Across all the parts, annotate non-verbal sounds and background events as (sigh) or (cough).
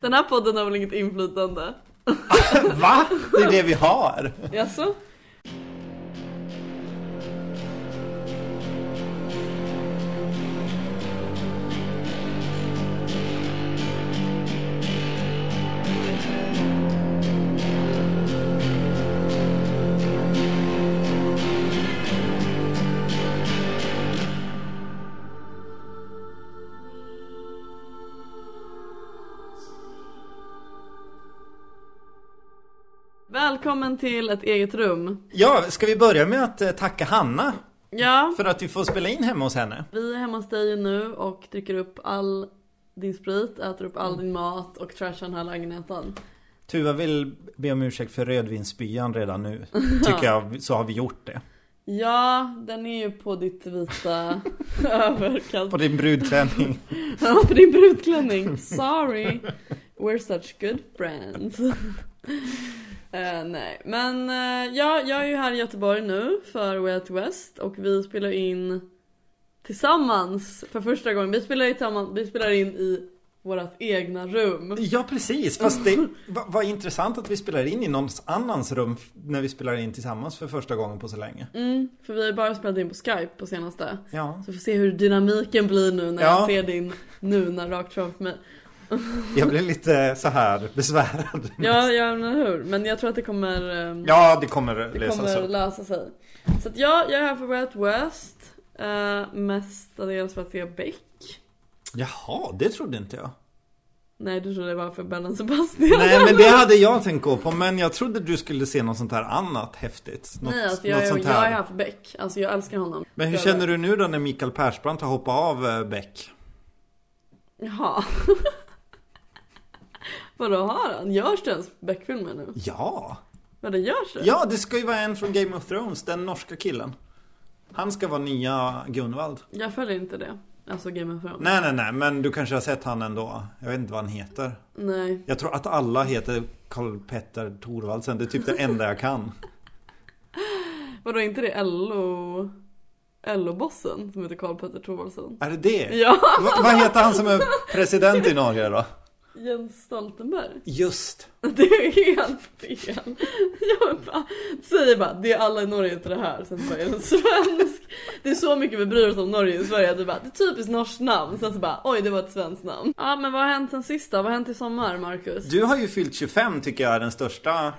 Den här podden har väl inget inflytande? (laughs) Va? Det är det vi har! Jaså? Välkommen till ett eget rum. Ja, ska vi börja med att eh, tacka Hanna Ja, för att vi får spela in hemma hos henne? vi är hemma hos dig nu och dricker upp all din sprit, äter upp all din mat och trashar den här lägenheten. Tuva vill be om ursäkt för rödvinsspyan redan nu. (laughs) Tycker jag, så har vi gjort det. Ja, den är ju på ditt vita (laughs) överkast. På din brudklänning. (laughs) Ja, på din brudklänning. Sorry. We're such good friends. Eh, nej, men eh, ja, jag är ju här i Göteborg nu för Way Out West och vi spelar in tillsammans för första gången. Vi spelar, tillsammans, vi spelar in i vårt egna rum. Ja, precis. Fast det var, var intressant att vi spelar in i någons annans rum när vi spelar in tillsammans för första gången på så länge. Mm, för vi har bara spelat in på Skype på senaste. Ja, Så vi får se hur dynamiken blir nu när Ja. jag ser din Nuna rakt framför mig. Jag blev lite så här besvärad. Ja, ja men hur. Men jag tror att det kommer... ehm, Ja, det kommer Det lösa kommer sig. lösa sig. Så att ja, jag är här för Out West. Uh, mestadels för att se Beck. Jaha, det trodde inte jag. Nej, du trodde det var för Bellen Sebastian. Nej, men (laughs) det hade jag tänkt gå på. Men jag trodde du skulle se något sånt här annat häftigt. Något, Nej, alltså något jag, jag, sånt jag här. är här för Beck. Alltså jag älskar honom. Men hur känner du nu då när Mikael Persbrandt har hoppat av eh, Beck? Jaha. (laughs) Vadå har han? Görs det ens Beck-filmer nu? Ja! Vadå görs det? Ja, det ska ju vara en från Game of Thrones, den norska killen. Han ska vara nya Gunvald. Jag följer inte det. Alltså Game of Thrones. Nej, nej, nej, men du kanske har sett han ändå. Jag vet inte vad han heter. Nej. Jag tror att alla heter Karl Petter Thorvaldsen. Det är typ det enda jag kan. (laughs) Vadå inte det LO... LO-bossen som heter Karl Petter Thorwaldsson? Är det det? Ja! Va, vad heter han som är president i Norge då? Jens Stoltenberg. Just. (laughs) Det är helt fel. Jag bara, säger bara, det är alla i Norge heter det här, sen bara är den svensk. Det är så mycket vi bryr oss om Norge i Sverige, att vi bara, det är typiskt norskt namn, sen så bara, oj det var ett svenskt namn. Ja men vad har hänt sen sist då? Vad har hänt i sommar Marcus? Du har ju fyllt 25 tycker jag är den största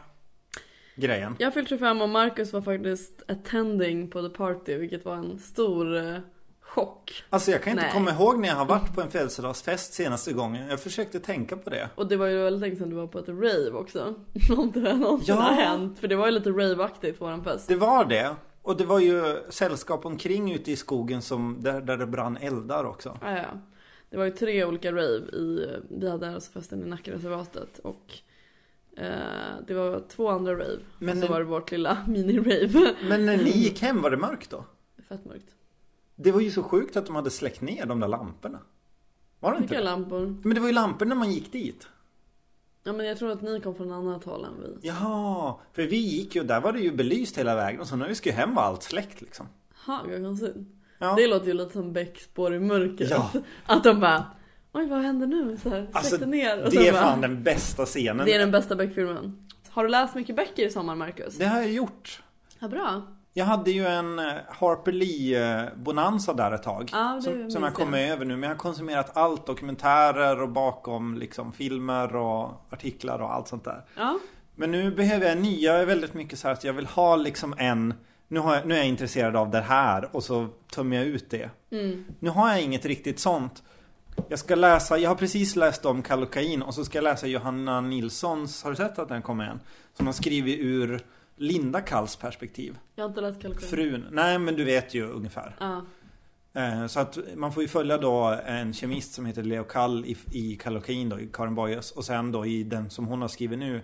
grejen. Jag fyllde 25 och Marcus var faktiskt attending på the party, vilket var en stor eh, chock. Alltså jag kan inte Nej. komma ihåg när jag har varit på en födelsedagsfest senaste gången. Jag försökte tänka på det. Och det var ju väldigt länge sedan du var på ett rave också. Om det någonsin Ja. har hänt, för det var ju lite raveaktigt våran fest. Det var det. Och det var ju sällskap omkring ute i skogen som, där, där det brann eldar också. Ja, ja. Det var ju tre olika rave i, vi hade alltså festen i Nackareservatet och eh, det var två andra rave. Men och så en- var det vårt lilla (laughs) mini-rave. Men när ni (laughs) gick hem var det mörkt då? Fett mörkt. Det var ju så sjukt att de hade släckt ner de där lamporna. Var det inte Vilka det? lampor? Men det var ju lampor när man gick dit. Ja men jag tror att ni kom från annat håll än vi. Jaha, för vi gick ju och där var det ju belyst hela vägen och så när vi skulle hem var allt släckt liksom. Ha, vad konstigt. Ja. Det låter ju lite som Beck spår i mörkret. Ja. (laughs) Att de bara Oj vad händer nu? Så här, Alltså, ner. Och det är bara, fan den bästa scenen. Det är den bästa Beck-filmen. Har du läst mycket böcker i sommar Marcus? Det har jag gjort. Ja bra. Jag hade ju en eh, Harper Lee-bonanza där ett tag. Det som, som jag kom över nu. Men jag har konsumerat allt. Dokumentärer och bakom liksom filmer och artiklar och allt sånt där. Ja. Men nu behöver jag en ny. Jag är väldigt mycket så här att jag vill ha liksom en nu, jag, nu är jag intresserad av det här och så tömmer jag ut det. Mm. Nu har jag inget riktigt sånt. Jag ska läsa, jag har precis läst om Kallocain och så ska jag läsa Johanna Nilssons, har du sett att den kommer igen? Som har skrivit ur Linda Kalls perspektiv. Jag har inte läst Kalkonen. Frun, nej men du vet ju ungefär. Ja. Eh, Så att man får ju följa då en kemist som heter Leo Kall i, i Kallocain då, i Karin Boyes. Och sen då i den som hon har skrivit nu.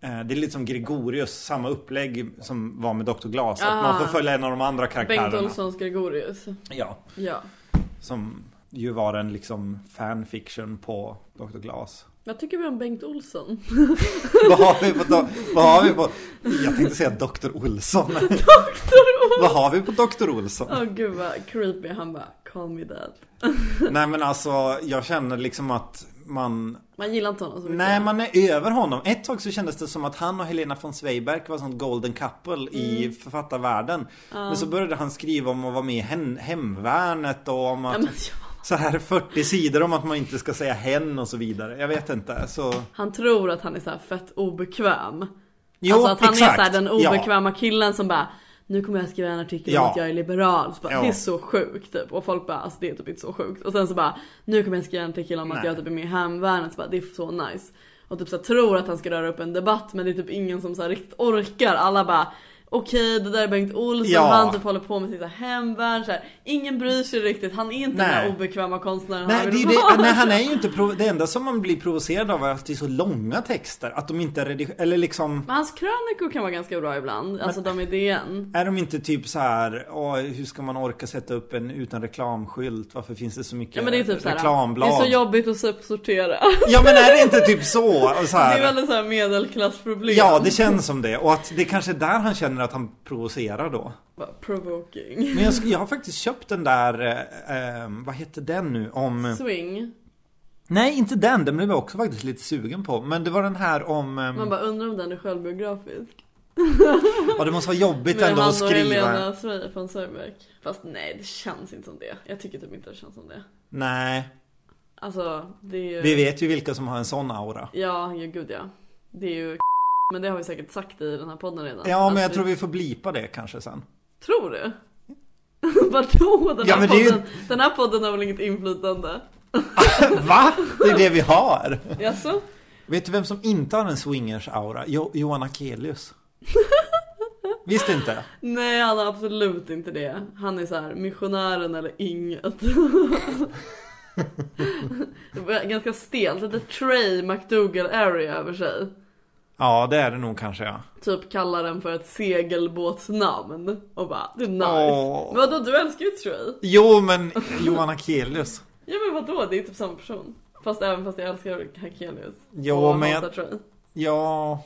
eh, Det är lite som Gregorius, samma upplägg som var med Dr. Glas. Att man Ah. får följa en av de andra karaktärerna. Bengt Olssons Gregorius. Ja, Ja. som ju var en liksom fanfiction på Dr. Glas. Vad tycker vi om Bengt Olsson? (laughs) vad har vi på, do- vad har vi på Jag tänkte säga Dr. (laughs) Olsson. vad har vi på Dr. Olsson? Åh gud vad creepy. Han bara call me that. (laughs) Nej men alltså jag känner liksom att man Man gillar inte honom så mycket. Nej, man är över honom. Ett tag så kändes det som att han och Helena von Zweigbergk var sånt golden couple i Mm. författarvärlden. Men så började han skriva om att vara med i hem, hemvärnet och om att ja. Så här 40 sidor om att man inte ska säga hen och så vidare. Jag vet inte. Så... Han tror att han är så här fett obekväm. Jo, alltså att han exakt. är så den Ja. obekväma killen som bara nu kommer jag skriva en artikel om Ja. att jag är liberal. Så bara, Ja. Det är så sjukt typ. Och folk bara alltså det är typ inte så sjukt. Och sen så bara nu kommer jag skriva en artikel om att Nej. jag typ är med i hemvärnet. Så bara, det är så nice. Och typ så här, tror att han ska röra upp en debatt men det är typ ingen som så här, riktigt orkar. Alla bara Okej det där är Bengt Olsson, Ja. han typ håller på med sitt hemvärn så här. Ingen bryr sig riktigt, han är inte den Nej. där obekväma konstnären Nej, han det, vill det, vara. nej, han är ju inte prov- Det enda som man blir provocerad av är att det är så långa texter. Att de inte är redigerade, eller liksom Men hans krönikor kan vara ganska bra ibland, alltså de är DN. Är de inte typ så här, åh, hur ska man orka sätta upp en utan reklamskylt? Varför finns det så mycket Ja men det är typ reklamblad? det är så jobbigt att sortera. Ja men är det inte typ så? Så (laughs) Det här, är väldigt såhär medelklassproblem. Ja, det känns som det. Och att det kanske är där han känner att han provocerar då. Provoking. Men jag, jag har faktiskt köpt den där, eh, eh, vad heter den nu? Om... Swing. Nej, inte den. Den blev jag också faktiskt lite sugen på. Men det var den här om... Eh, Man bara undrar om den är självbiografisk. ja, det måste vara jobbigt Med ändå han att och skriva. Helena Svej från Söderberg. Fast nej, det känns inte som det. Jag tycker typ inte det känns som det. Nej, Alltså, det är ju... vi vet ju vilka som har en sån aura. Ja, ja gud ja. Det är ju Men det har vi säkert sagt i den här podden redan. Ja, men jag tror vi får blipa det kanske sen. Tror du? (laughs) Vadå? Den, Ja, här ju- den här podden har väl inget inflytande? (laughs) Va? Det är det vi har! Jaså? Vet du vem som inte har en swingers-aura? Jo, Johan Akelius. (laughs) Visst inte? Nej han har absolut inte det. Han är så här missionären eller inget. Ganska stelt, lite Trey McDougall area över sig. Ja, det är det nog kanske ja. Typ kallar den för ett segelbåtsnamn. Och bara, det är nice. Åh. Men vadå, du älskar ju Trey. Jo, men Johan Akelius. (laughs) Ja men vadå, det är typ samma person. Fast även fast jag älskar Hakelius. Jo, och men jag- Trey. Ja,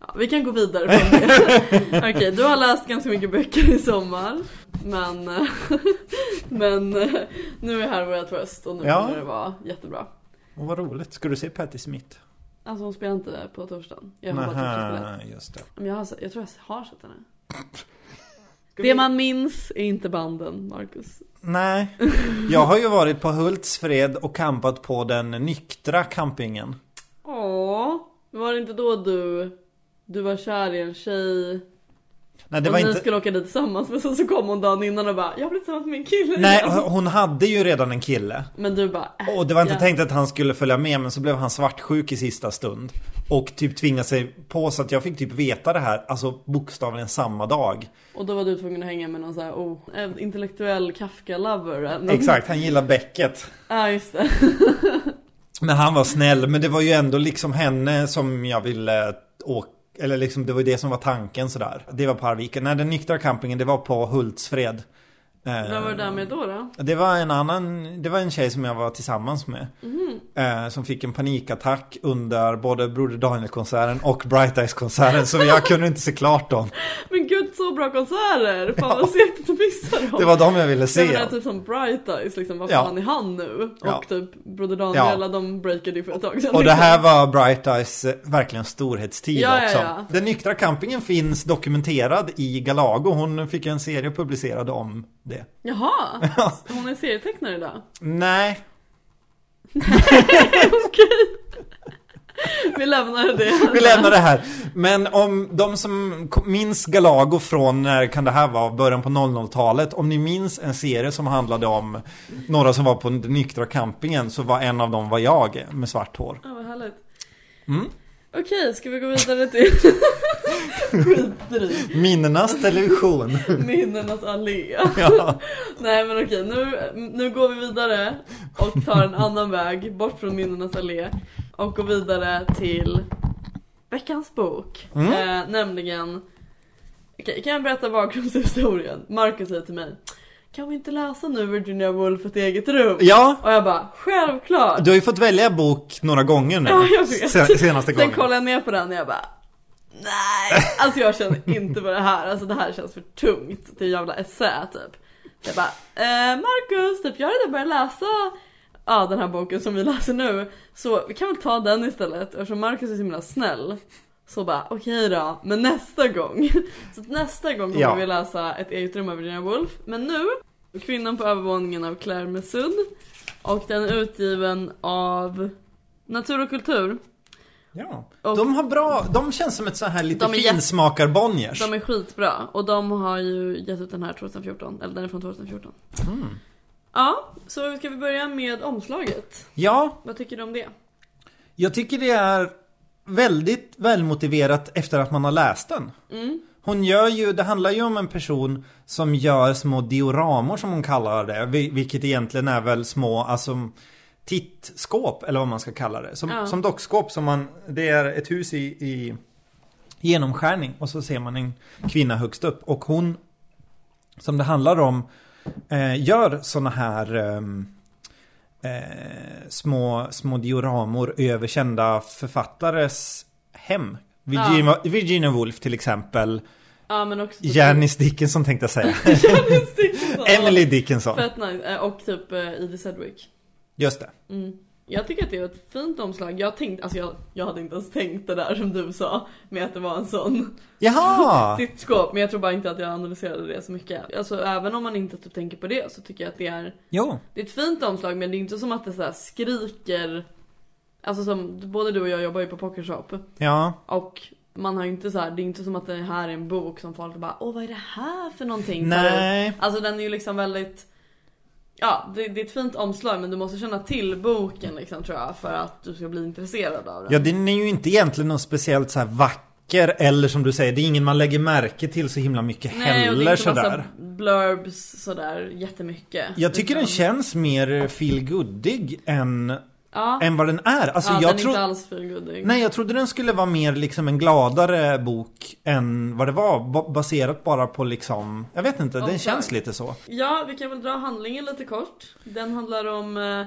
Ja, vi kan gå vidare från det. (laughs) Okej, du har läst ganska mycket böcker i sommar. Men, (laughs) men nu är här Out West och nu Ja. kommer det vara jättebra. och vad roligt. Ska du se Patti Smith? Alltså hon spelar inte på torsdagen. Jag har bara. Nähä, just det. Men jag, har, jag tror jag har sett henne. (laughs) Det man minns är inte banden, Marcus. Nej, (laughs) jag har ju varit på Hultsfred och campat på den nyktra campingen. Åh, var det inte då du, du var kär i en tjej Nej, det och var ni inte... skulle åka dit tillsammans men sen så kom hon dagen innan och bara Jag blivit tillsammans med en kille Nej, igen." hon hade ju redan en kille. Men du bara äh, Och det var inte ja. tänkt att han skulle följa med men så blev han svartsjuk i sista stund. Och typ tvingade sig på så att jag fick typ veta det här, alltså bokstavligen samma dag. Och då var du tvungen att hänga med någon sån här oh, intellektuell Kafka-lover Exakt, han gillar Beckett. (laughs) Ja just det. Men han var snäll, men det var ju ändå liksom henne som jag ville åka eller liksom det var ju det som var tanken sådär. Det var på Arvika. Nej, den nyktra campingen det var på Hultsfred. Eh, Vem var du där med då då? Det var en annan, det var en tjej som jag var tillsammans med. Eh, som fick en panikattack under både Broder Daniel-konserten och Bright Eyes-konserten. så jag kunde inte se klart dem. (laughs) Men gud så bra konserter! Fan vad segt att du missade dem. Det var de jag ville se. menar typ som Bright Eyes liksom, vad Ja. fan är han nu? Ja. Och typ Broder Daniel, Ja. de breakade ju för ett tag sedan Och det liksom. här var Bright Eyes eh, verkligen storhetstid Ja, ja, också. ja. Den nyktra campingen finns dokumenterad i Galago. Hon fick en serie publicerad om det. Jaha! Hon är serietecknare idag? Nej, (laughs) Okej. Vi lämnar det. (laughs) vi lämnar det här. Men om de som minns Galago från, när kan det här vara, början på 00-talet. Om ni minns en serie som handlade om några som var på den nyktra campingen så var en av dem var jag med svart hår. Ja, vad härligt. Mm. Okej, ska vi gå vidare till (laughs) skitdrygt. Minnenas television. (laughs) Minnenas allé. ja. Nej men okej, nu, nu går vi vidare och tar en annan väg bort från minnenas allé och går vidare till veckans bok. Mm. Eh, nämligen, okej kan jag berätta bakgrundshistorien? Marcus säger till mig, kan vi inte läsa nu Virginia Woolf ett eget rum? ja, Och jag bara, självklart! du har ju fått välja bok några gånger nu. Ja, jag vet. Sen, senaste Sen gången. kollade jag ner på den och jag bara Nej, alltså jag känner inte på det här, alltså det här känns för tungt till jävla essä typ. Jag bara, eh, Marcus, typ jag har redan börjat läsa ja den här boken som vi läser nu. Så vi kan väl ta den istället eftersom Marcus är så himla snäll. Så bara okej då, men nästa gång. (laughs) Så nästa gång kommer Ja. vi läsa ett eget rum av Virginia Woolf. Men nu, Kvinnan på övervåningen av Claire Mesud. Och den är utgiven av Natur och kultur. Ja. Och- De har bra, de känns som ett så här lite finsmakar-Bonniers. De är skitbra och de har ju gett ut den här 2014, eller den är från 2014. Mm. Ja, så ska vi börja med omslaget. Ja, Vad tycker du om det? jag tycker det är väldigt välmotiverat efter att man har läst den. Mm. Hon gör ju, det handlar ju om en person som gör små dioramor som hon kallar det. vil- Vilket egentligen är väl små, alltså tittskåp eller vad man ska kalla det. Som, Ja. som dockskåp som man, det är ett hus i, i genomskärning och så ser man en kvinna högst upp. Och hon, som det handlar om, eh, gör såna här ehm, eh, små, små dioramor över kända författares hem. Virginia, Virginia Woolf till exempel. Ja men också typ Janice Dickinson tänkte jag säga. (laughs) Dickinson. Emily Dickinson. Fett nice. Eh, Och typ uh, Edith Sedgwick. Just det. Mm. Jag tycker att det är ett fint omslag. Jag tänkte, alltså jag, jag hade inte ens tänkt det där som du sa. Med att det var en sån Jaha! tittskåp. Men jag tror bara inte att jag analyserade det så mycket. Alltså även om man inte typ tänker på det så tycker jag att det är Jo. Det är ett fint omslag men det är inte som att det så här skriker Alltså som, både du och jag jobbar ju på Pokershop Ja. och man har ju inte så här, det är inte som att det här är en bok som folk bara Åh vad är det här för någonting? Nej. Alltså den är ju liksom väldigt Ja, det, det är ett fint omslag men du måste känna till boken liksom tror jag för att du ska bli intresserad av den. Ja, den är ju inte egentligen något speciellt så här vacker eller som du säger, det är ingen man lägger märke till så himla mycket Nej och det är heller inte sådär. massa blurbs sådär jättemycket. Jag tycker den Utan- känns mer feel goodig än, Ja, än vad den är. Alltså ja jag den är inte alls feelgoodig. Nej, jag trodde den skulle vara mer liksom en gladare bok än vad det var. ba- Baserat bara på liksom, jag vet inte, den Omslag. känns lite så. Ja, vi kan väl dra handlingen lite kort. Den handlar om eh,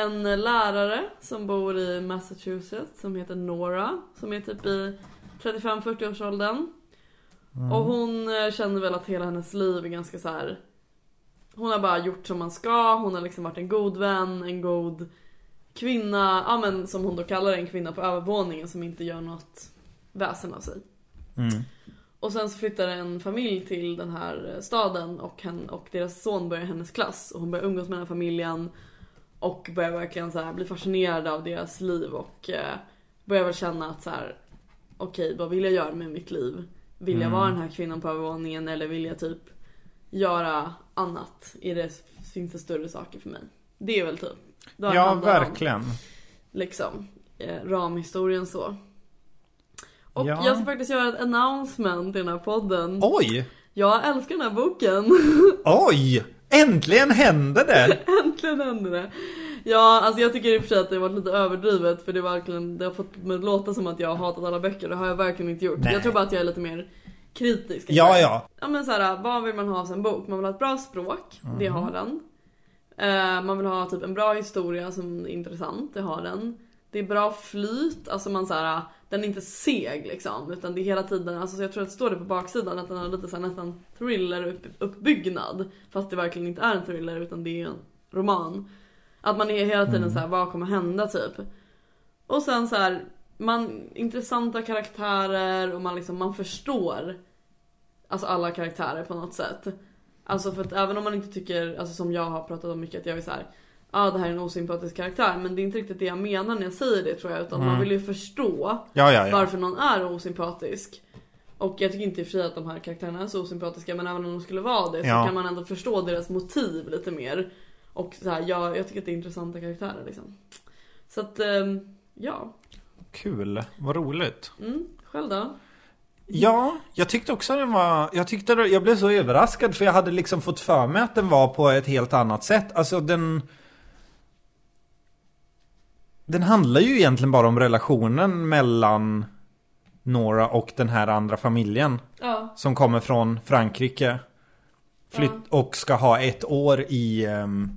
en lärare som bor i Massachusetts som heter Nora. Som är typ i 35-40 års åldern. Och hon eh, känner väl att hela hennes liv är ganska så här. Hon har bara gjort som man ska, hon har liksom varit en god vän, en god kvinna, ja men som hon då kallar en kvinna på övervåningen som inte gör något väsen av sig. Mm. Och sen så flyttar en familj till den här staden och, hen, och deras son börjar hennes klass och hon börjar umgås med den här familjen och börjar verkligen så här bli fascinerad av deras liv och eh, börjar väl känna att så här okej vad vill jag göra med mitt liv? Vill jag Mm. vara den här kvinnan på övervåningen eller vill jag typ göra annat? Är det, finns det större saker för mig? Det är väl typ Ja, handlar om verkligen. liksom eh, ramhistorien så. Och Ja. jag ska faktiskt göra ett announcement i den här podden. Oj! Jag älskar den här boken. (laughs) Oj! Äntligen hände det! (laughs) Äntligen hände det. Ja, alltså jag tycker i och för sig att det var lite överdrivet för det, var verkligen, det har fått mig låta som att jag har hatat alla böcker. Det har jag verkligen inte gjort. Nej. Jag tror bara att jag är lite mer kritisk. Ja, ja. Ja men såhär, vad vill man ha av en bok? Man vill ha ett bra språk, det Mm. har den. Eh, man vill ha typ en bra historia som är intressant, det har den. Det är bra flyt, alltså man såhär, den är inte seg liksom. Utan det är hela tiden, alltså så jag tror att det står det på baksidan att den har lite såhär nästan thriller upp, uppbyggnad. Fast det verkligen inte är en thriller utan det är en roman. Att man är hela tiden Mm. så här, vad kommer hända typ? Och sen så här, man, intressanta karaktärer och man liksom, man förstår Alltså alla karaktärer på något sätt. Alltså för att även om man inte tycker, alltså som jag har pratat om mycket att jag är såhär ah, det här är en osympatisk karaktär men det är inte riktigt det jag menar när jag säger det tror jag utan man Mm. vill ju förstå Ja, ja, ja. varför någon är osympatisk. Och jag tycker inte i och för sig att de här karaktärerna är så osympatiska men även om de skulle vara det så kan man ändå förstå deras motiv lite mer. Och så här, jag, jag tycker att det är intressanta karaktärer liksom. Så att, ehm, ja. Kul, vad roligt. Mm, själv då? Ja, jag tyckte också den var... Jag tyckte jag blev så överraskad för jag hade liksom fått för mig att den var på ett helt annat sätt. Alltså den... Den handlar ju egentligen bara om relationen mellan Nora och den här andra familjen. Ja. Som kommer från Frankrike. Flytt, Och ska ha ett år i... ehm,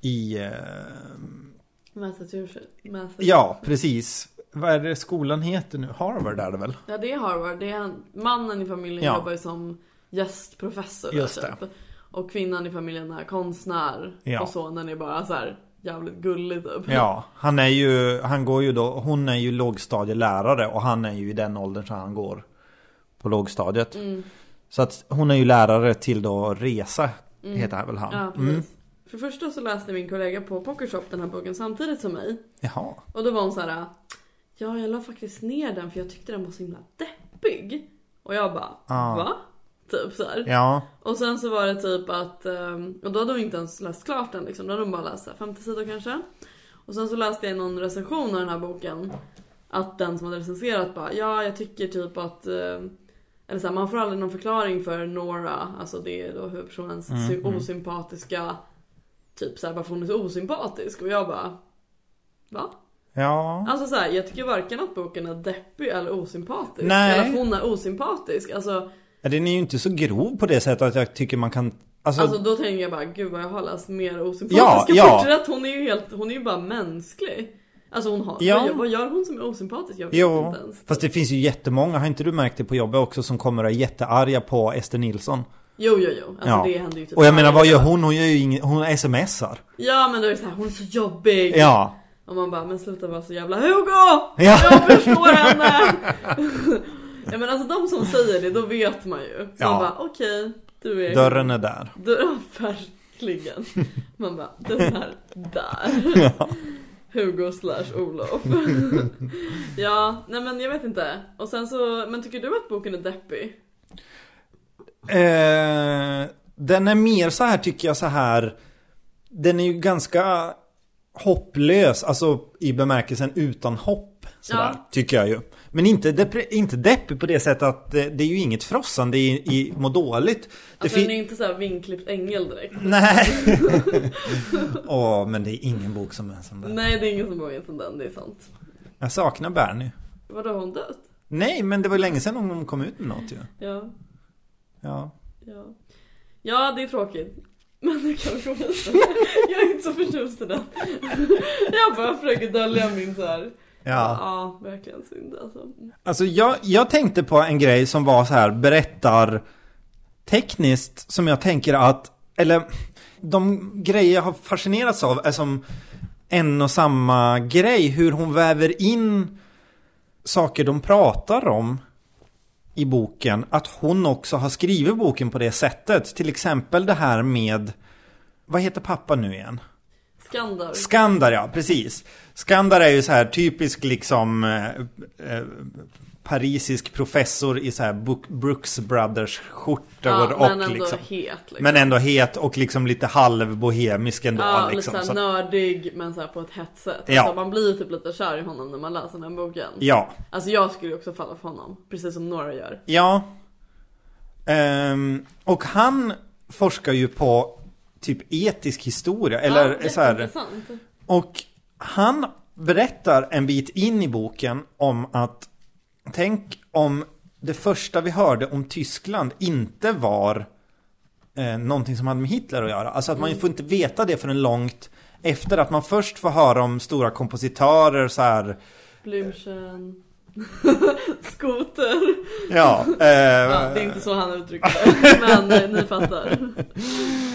I... ehm, Massachusetts. Massachusetts. ja, precis. Vad är det skolan heter nu? Harvard är det väl? Ja det är Harvard. Det är en, mannen i familjen Ja. jobbar ju som gästprofessor Just det. typ. Och kvinnan i familjen är konstnär. Ja. Och sonen är bara så här jävligt gullig typ. Ja, han är ju, han går ju då, hon är ju lågstadielärare och han är ju i den åldern så han går på lågstadiet. Mm. Så att hon är ju lärare till då Resa, heter väl han. Ja, precis. För första så läste min kollega på Pokershop den här boken samtidigt som mig. Jaha. Och då var hon så här. Ja, jag la faktiskt ner den för jag tyckte den var så himla deppig. Och jag bara, Ah. va? Typ så här. Ja, Och sen så var det typ att, ehm, och då hade hon inte ens läst klart den liksom, då hade hon bara läst så här 50 sidor kanske. Och sen så läste jag någon recension av den här boken att den som hade recenserat bara, ja jag tycker typ att, ehm, eller så här, man får aldrig någon förklaring för Nora, alltså det är då huvudpersonens Mm, mm. osympatiska, typ så här, varför hon är så osympatisk. Och jag bara, va? Ja. Alltså så här, jag tycker varken att boken är deppig eller osympatisk. Nej. Eller att hon är osympatisk. Alltså, Ja, Den är ju inte så grov på det sättet att jag tycker man kan Alltså, Alltså då tänker jag bara, gud vad jag har läst mer osympatiska Ja, ja. porträtt. Hon är ju helt, hon är ju bara mänsklig. Alltså hon har, Ja. vad, gör, hon som är osympatisk? Jag vet jo, inte ens. fast det finns ju jättemånga, har inte du märkt det på jobbet också, som kommer och är jättearga på Ester Nilsson? Jo, jo, jo. Alltså Ja. det händer ju typ Och jag menar, vad gör hon? Hon gör ju ingen, hon smsar. Ja men då är det så här, hon är så jobbig. Ja. Och man bara, men sluta vara så jävla Hugo! Ja. Jag förstår henne! (laughs) ja men alltså de som säger det, då vet man ju. Så Ja. man bara, okej, du är... Dörren är där. Dörren, (laughs) verkligen. Man bara, den är där. (laughs) Ja. Hugo slash Olof. ja, nej men jag vet inte. Och sen så, men tycker du att boken är deppig? Eh, den är mer så här tycker jag så här. Den är ju ganska hopplös, alltså i bemärkelsen utan hopp. Sådär, Ja. tycker jag ju. Men inte, depre- inte deppig på det sättet att det, det är ju inget frossande i, i må dåligt. Det Alltså den är inte så här vinklippt ängel direkt. Nej. (laughs) Åh, men det är ingen bok som är som den. Nej det är ingen som vågar som den, det är sant. Jag saknar Bernie. Vadå har hon dött? Nej, men det var länge sedan hon kom ut med något ju. Ja, Ja. ja. Ja det är tråkigt. Men nu kan vi gå vidare. Jag är inte så förtjust i den. Jag bara försöker dölja min så här. Ja. Ja, verkligen synd alltså. Alltså jag, jag tänkte på en grej som var så här berättar tekniskt som jag tänker att, eller de grejer jag har fascinerats av är som en och samma grej. Hur hon väver in saker de pratar om i boken. Att hon också har skrivit boken på det sättet. Till exempel det här med, vad heter pappa nu igen? Skandar. Skandar ja, precis. Skandar är ju så här typisk liksom eh, eh, parisisk professor i så här Brooks Brothers skjortor ja, och men ändå liksom het liksom. Men ändå het och liksom lite halvbohemisk ändå Ja, liksom. lite Så, nördig men såhär på ett hett sätt. Ja. Alltså, man blir typ lite kär i honom när man läser den boken. ja, Alltså jag skulle också falla för honom. Precis som Nora gör. ja. Ehm, och han forskar ju på typ etisk historia eller ja, så här. Och han berättar en bit in i boken om att tänk om det första vi hörde om Tyskland inte var eh, någonting som hade med Hitler att göra. Alltså att man får inte veta det förrän långt efter att man först får höra om stora kompositörer så här. Blümchen. Skoter. Ja, eh, Ja, det är inte så han uttrycker det. (laughs) Men eh, ni fattar.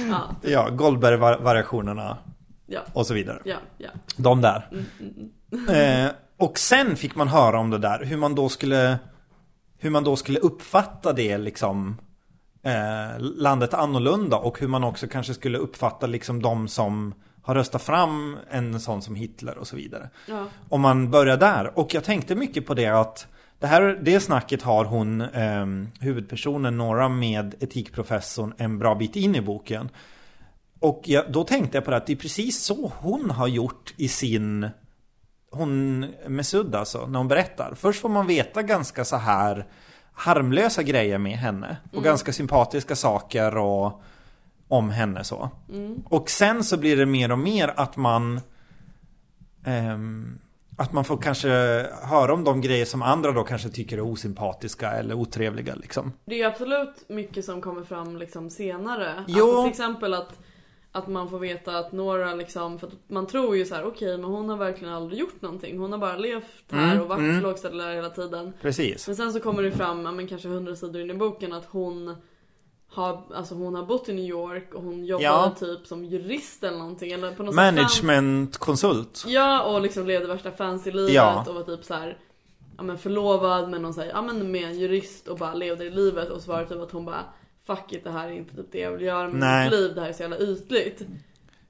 Ja, typ. ja Goldberg-variationerna ja, och så vidare. ja, ja. De där. Mm, mm, mm. Eh, och sen fick man höra om det där, hur man då skulle Hur man då skulle uppfatta det liksom eh, Landet annorlunda och hur man också kanske skulle uppfatta liksom de som Har röstat fram en sån som Hitler och så vidare Ja. Om man börjar där, och jag tänkte mycket på det att det här, det snacket har hon, eh, huvudpersonen Nora med etikprofessorn en bra bit in i boken. Och jag, då tänkte jag på det att det är precis så hon har gjort i sin hon Mesud alltså, när hon berättar. Först får man veta ganska så här harmlösa grejer med henne. Och ganska sympatiska saker och om henne så. Och sen så blir det mer och mer att man ehm, att man får kanske höra om de grejer som andra då kanske tycker är osympatiska eller otrevliga liksom. Det är ju absolut mycket som kommer fram liksom senare. Jo. Alltså till exempel att, att man får veta att några liksom, för att man tror ju så här: okej men hon har verkligen aldrig gjort någonting. Hon har bara levt här Mm, och varit mm. lågstadielärare hela tiden. Precis. Men sen så kommer det fram, ja, men kanske hundra sidor in i boken att hon har, alltså hon har bott i New York och hon jobbade Ja. typ som jurist eller någonting eller på något Managementkonsult. Ja och liksom levde värsta fancy livet Ja. och var typ så här. Ja men förlovad med någon så här, ja men med en jurist och bara levde i livet och så var det typ att hon bara Fuck it det här är inte typ det jag vill göra med Nej. mitt liv, det här är så jävla ytligt.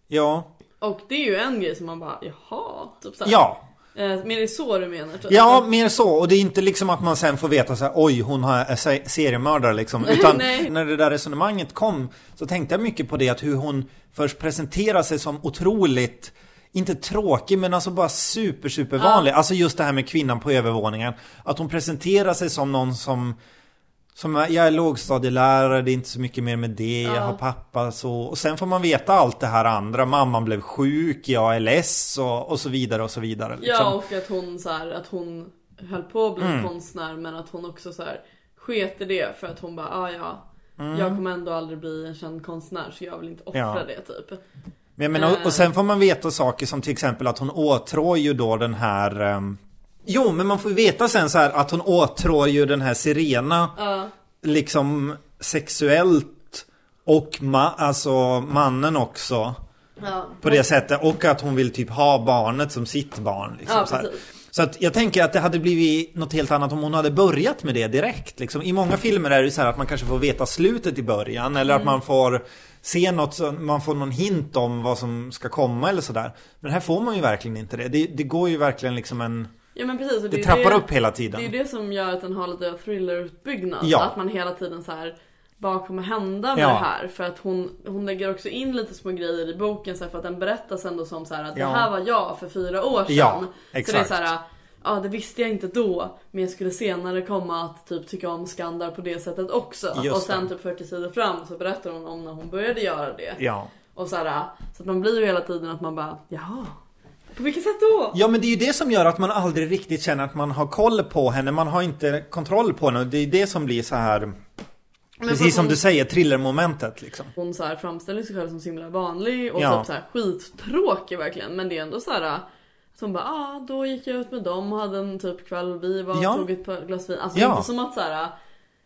Ja. Och det är ju en grej som man bara, jaha, typ så här. Ja. Eh, är så du menar? Typ. Ja, mer så. Och det är inte liksom att man sen får veta så här, oj, hon har- är se- seriemördare liksom. (laughs) Utan när det där resonemanget kom så tänkte jag mycket på det att hur hon först presenterar sig som otroligt inte tråkig men alltså bara super super vanlig. Alltså just det här med kvinnan på övervåningen. Att hon presenterar sig som någon som som jag är lågstadielärare, det är inte så mycket mer med det, jag Ja. har pappa så. Och sen får man veta allt det här andra. Mamman blev sjuk, jag är less och, och så vidare och så vidare. Liksom. Ja och att hon så här, att hon höll på att bli Mm. konstnär men att hon också så här sket i det för att hon bara, ah, ja Mm. Jag kommer ändå aldrig bli en känd konstnär så jag vill inte offra Ja. det typ. Men, jag menar, och, och sen får man veta saker som till exempel att hon åtrår ju då den här ehm, Jo, men man får ju veta sen så här att hon åtrår ju den här Sirena Ja. liksom sexuellt och ma- alltså mannen också Ja. på det sättet och att hon vill typ ha barnet som sitt barn. Liksom, Ja, så, så att jag tänker att det hade blivit något helt annat om hon hade börjat med det direkt. Liksom. I många filmer är det ju så här att man kanske får veta slutet i början eller Mm. att man får se något, man får någon hint om vad som ska komma eller sådär. Men här får man ju verkligen inte det. Det, det går ju verkligen liksom en... Ja men precis. och Det är trappar det, upp hela Det tiden. är ju det som gör att den har lite thrillerutbyggnad. Ja. Att man hela tiden så här vad kommer hända med Ja. det här? För att hon, hon lägger också in lite små grejer i boken så här, för att den berättas ändå som så här att Ja. det här var jag för fyra år sedan. Ja, Så det är exakt. så här, ja det visste jag inte då men jag skulle senare komma att typ tycka om Skandar på det sättet också. Just och sen det. typ 40 sidor fram så berättar hon om när hon började göra det. Ja. Och så, här, så att man blir ju hela tiden att man bara jaha. På vilket sätt då? Ja men det är ju det som gör att man aldrig riktigt känner att man har koll på henne. Man har inte kontroll på henne. Det är det som blir så här Men Precis som hon- du säger, thrillermomentet liksom. Hon så här framställer sig själv som så himla vanlig och Ja. typ så här skittråkig verkligen. Men det är ändå så här. Hon bara, ah, då gick jag ut med dem och hade en typ kväll vi var Ja. och tog ett par glas vin. Alltså Ja. inte som att så här.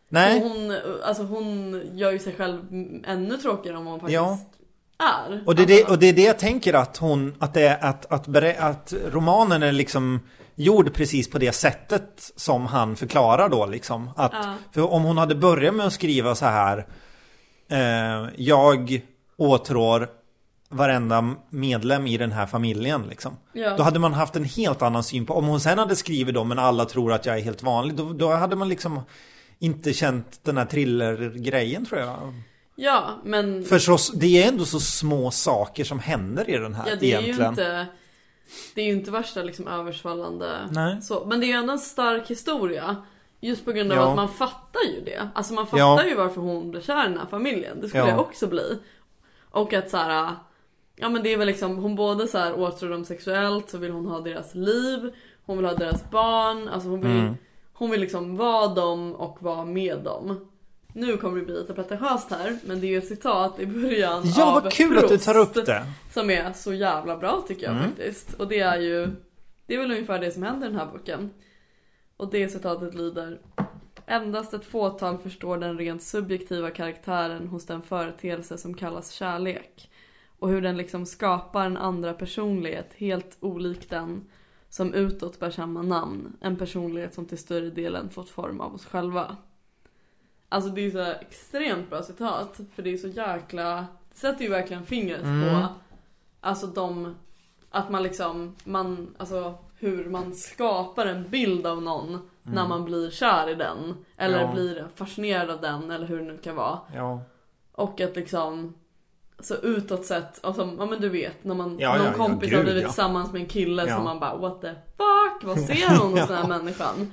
Nej, Hon, alltså hon gör ju sig själv ännu tråkigare vad hon faktiskt Ja. Är. och det, är alltså, det, och det är det jag tänker att hon, att det är att, att, berä, att romanen är liksom gjord precis på det sättet som han förklarar då liksom. Att, Ja. För om hon hade börjat med att skriva så här eh, Jag åtrår varenda medlem i den här familjen liksom. Ja. Då hade man haft en helt annan syn på, om hon sen hade skrivit då men alla tror att jag är helt vanlig, då, då hade man liksom inte känt den här thriller-grejen tror jag. Ja men För så, det är ändå så små saker som händer i den här ja, det är ju egentligen. inte Det är ju inte värsta liksom översvallande Nej. så. Men det är ju ändå en stark historia. Just på grund av Ja. att man fattar ju det. Alltså man fattar Ja. ju varför hon blir kär i den här familjen. Det skulle Ja. jag också bli. Och att så här. Ja men det är väl liksom, hon både så här åtrår dem sexuellt, så vill hon ha deras liv, hon vill ha deras barn, alltså hon vill, Mm. hon vill liksom vara dem och vara med dem. Nu kommer det bli lite pretentiöst här, men det är ett citat i början Ja, av vad kul att du tar upp det. Som är så jävla bra tycker jag Mm. faktiskt. Och det är ju, det är väl ungefär det som händer i den här boken. Och det citatet lyder Endast ett fåtal förstår den rent subjektiva karaktären hos den företeelse som kallas kärlek. Och hur den liksom skapar en andra personlighet helt olik den som utåt bär samma namn. En personlighet som till större delen fått form av oss själva. Alltså det är så extremt bra citat. För det är så jäkla... Det sätter ju verkligen fingret Mm. på Alltså de... Att man liksom, man, alltså hur man skapar en bild av någon när man blir kär i den. Eller Mm. Ja. blir fascinerad av den eller hur det nu kan vara. Ja. Och att liksom så utåt sett, alltså, ja men du vet när man, Ja, någon ja, ja, kompis gud, har blivit ja. tillsammans med en kille Ja. som man bara what the fuck, vad ser hon hos (laughs) Ja. den här människan?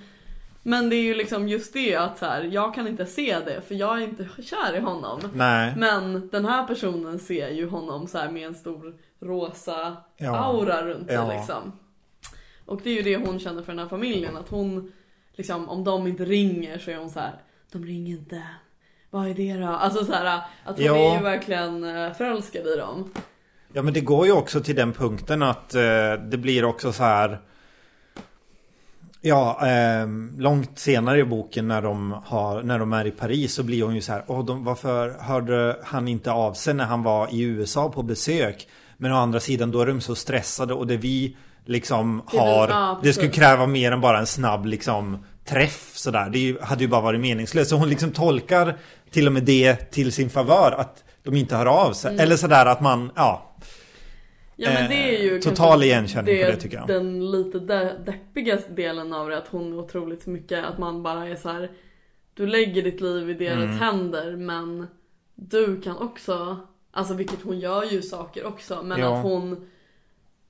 Men det är ju liksom just det att så här, jag kan inte se det för jag är inte kär i honom. Nej. Men den här personen ser ju honom så här med en stor rosa Ja. aura runt sig Ja. liksom. Och det är ju det hon känner för den här familjen, att hon liksom om de inte ringer så är hon så här, de ringer inte. Vad är det då? Alltså så här, att hon Ja. är ju verkligen eh, förälskad i dem. Ja men det går ju också till den punkten att eh, det blir också så här Ja, eh, långt senare i boken när de, har, när de är i Paris så blir hon ju så här, Åh, de, varför hörde han inte av sig när han var i USA på besök? Men å andra sidan då är de så stressade och det vi liksom Det har, ja, det skulle kräva mer än bara en snabb liksom träff sådär. Det ju- hade ju bara varit meningslöst. Så hon liksom tolkar till och med det till sin favör att de inte hör av sig. Mm. Eller sådär att man, ja. Ja men det är ju Eh, total igenkänning på det, tycker jag. Den lite de- deppigaste delen av det att hon är otroligt mycket att man bara är så här. Du lägger ditt liv i deras Mm. händer men du kan också, alltså vilket hon gör ju saker också men Ja. att hon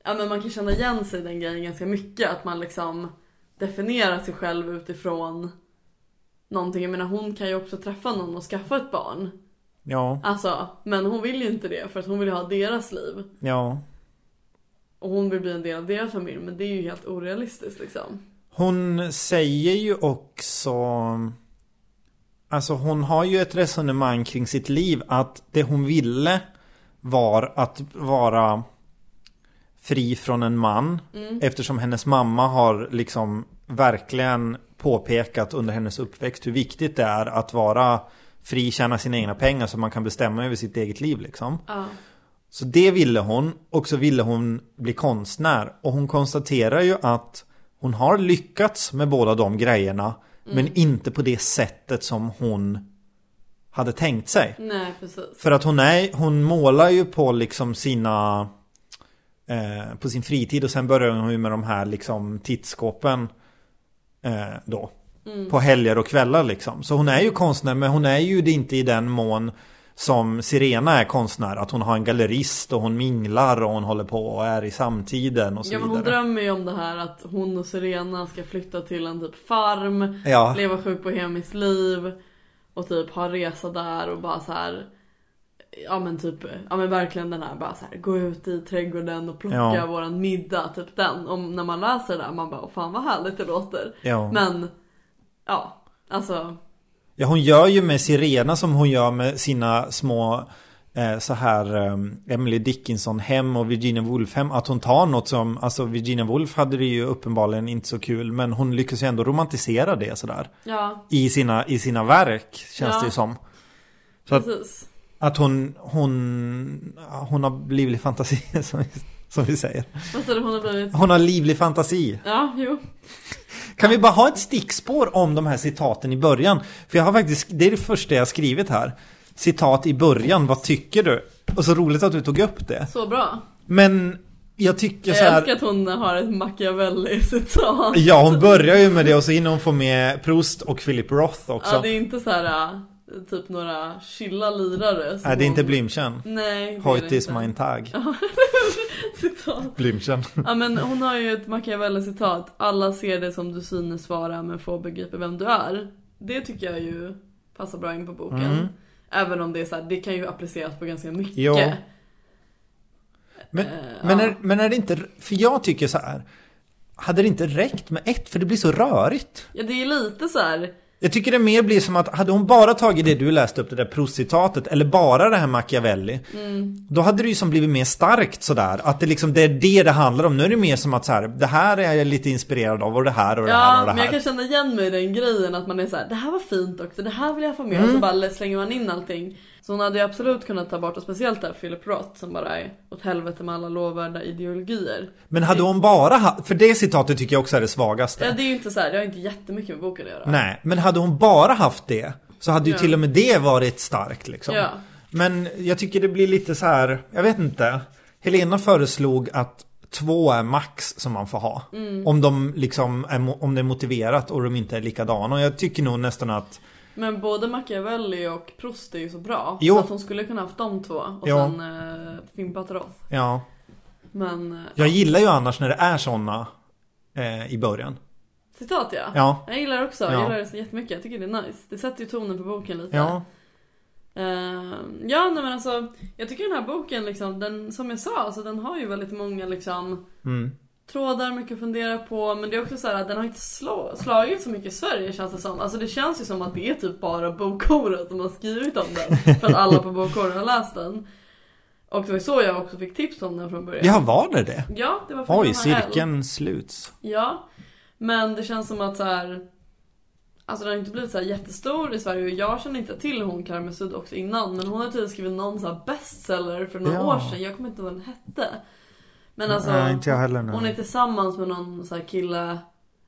Ja men man kan känna igen sig i den grejen ganska mycket att man liksom definierar sig själv utifrån någonting. Jag menar hon kan ju också träffa någon och skaffa ett barn. Ja, Alltså, men hon vill ju inte det för att hon vill ha deras liv. ja. Och hon vill bli en del av deras familj men det är ju helt orealistiskt liksom. Hon säger ju också Alltså hon har ju ett resonemang kring sitt liv att det hon ville var att vara fri från en man eftersom hennes mamma har liksom verkligen påpekat under hennes uppväxt hur viktigt det är att vara fri, tjäna sina egna pengar så man kan bestämma över sitt eget liv liksom. Ja. Så det ville hon och så ville hon bli konstnär och hon konstaterar ju att hon har lyckats med båda de grejerna men inte på det sättet som hon hade tänkt sig. Nej precis. För att hon är, hon målar ju på liksom sina eh, på sin fritid och sen börjar hon ju med de här liksom tittskåpen eh, då. På helger och kvällar liksom. Så hon är ju konstnär men hon är ju det inte i den mån som Sirena är konstnär. Att hon har en gallerist och hon minglar och hon håller på och är i samtiden och så Ja men hon vidare. drömmer ju om det här att hon och Serena ska flytta till en typ farm, Ja, leva sjukt bohemiskt liv och typ ha resa där och bara så här. Ja men typ, ja men verkligen den här bara så här, gå ut i trädgården och plocka Ja. våran middag, typ den. Om när man läser det där man bara, "Åh, fan vad härligt det låter. ja. Men, ja, alltså. Ja, hon gör ju med Sirena som hon gör med sina små eh, så här eh, Emily Dickinson hem och Virginia Woolf hem. Att hon tar något som, alltså Virginia Woolf hade det ju uppenbarligen inte så kul. Men hon lyckas ju ändå romantisera det sådär. Ja, I sina, i sina verk känns Ja. det ju som. Så att, precis. att hon, hon, hon har livlig fantasi (laughs) som, vi- som vi säger. Vad sa du hon har blivit? Hon har livlig fantasi. Ja, jo. Kan vi bara ha ett stickspår om de här citaten i början? För jag har faktiskt, det är det första jag skrivit här. Citat i början, vad tycker du? Och så roligt att du tog upp det. Så bra. Men jag tycker så Jag här. älskar att hon har ett Machiavelli-citat. Ja, hon börjar ju med det och så hinner hon få med Proust och Philip Roth också. Ja, det är inte så här typ några chilla lirare. Nej, det är inte Blümchen. Nej, det det is mein Tag. (laughs) (laughs) Citat. Blümchen. (laughs) Ja men hon har ju ett Machiavelli-citat. Alla ser det som du synes vara men få begriper vem du är. Det tycker jag ju passar bra in på boken. Mm. Även om det är så här, det kan ju appliceras på ganska mycket. Ja. Men, Eh, men, ja. är, men är det inte, för jag tycker så här. Hade det inte räckt med ett? För det blir så rörigt. Ja det är lite så här. Jag tycker det mer blir som att hade hon bara tagit det du läste upp, det där Proust-citatet, eller bara det här Machiavelli. Mm. Då hade det ju som blivit mer starkt sådär. Att det liksom, det är det det handlar om. Nu är det mer som att så här, det här är jag lite inspirerad av och det här och det här Ja och det men jag här. kan känna igen mig i den grejen att man är så här: det här var fint också, det här vill jag få med. Mm. Och så bara slänger man in allting. Så hon hade ju absolut kunnat ta bort, och speciellt där Philip Roth som bara är åt helvete med alla lovvärda ideologier. Men hade hon bara haft, för det citatet tycker jag också är det svagaste. Ja det är ju inte så här, det har inte jättemycket med boken att göra. Nej, men hade hon bara haft det så hade ju Ja. till och med det varit starkt liksom. Ja. Men jag tycker det blir lite så här, jag vet inte. Helena föreslog att två är max som man får ha. Mm. Om de liksom är, om det är motiverat och de inte är likadana. Och jag tycker nog nästan att Men både Machiavelli och Proust är ju så bra. Jo. Så att hon skulle kunna haft de två och Ja. sen eh, fimpat Roth. Ja, Men, eh, jag gillar ju annars när det är såna eh, i början. citat ja. Ja. Jag gillar det också, Ja. jag gillar det så jättemycket. Jag tycker det är nice. Det sätter ju tonen på boken lite. Ja, Eh, ja nej men alltså, jag tycker den här boken liksom, den, som jag sa, alltså, den har ju väldigt många liksom mm. Trådar, mycket att fundera på. Men det är också så här att den har inte slå, slagit så mycket i Sverige känns det som. Alltså det känns ju som att det är typ bara bokhoror som har skrivit om den. För att alla på bokhoror har läst den. Och det var så jag också fick tips om den från början. ja var det det? Ja, det var från Oj, Johanna L. cirkeln sluts. Ja. Men det känns som att så här. Alltså den har inte blivit så här jättestor i Sverige och jag känner inte till hon Mesud också innan. Men hon har tydligen skrivit någon så här bestseller för några Ja. år sedan. Jag kommer inte ihåg vad den hette. Men alltså. Nej, inte jag heller nu. Hon är tillsammans med någon så här kille.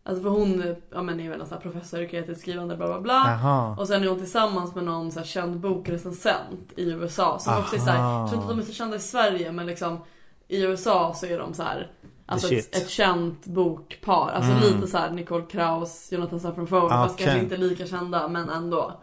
Alltså för hon ja, men är väl en så här professor i kreativt skrivande bla bla bla. Jaha. Och sen är hon tillsammans med någon så här känd bokrecensent i USA. Som också är så här, jag tror inte att de är så kända i Sverige men liksom i USA så är de så här. Alltså ett, ett känt bokpar. Alltså Mm. lite så här Nicole Kraus, Jonathan Safran Foer. Fast Okej. kanske inte lika kända men ändå.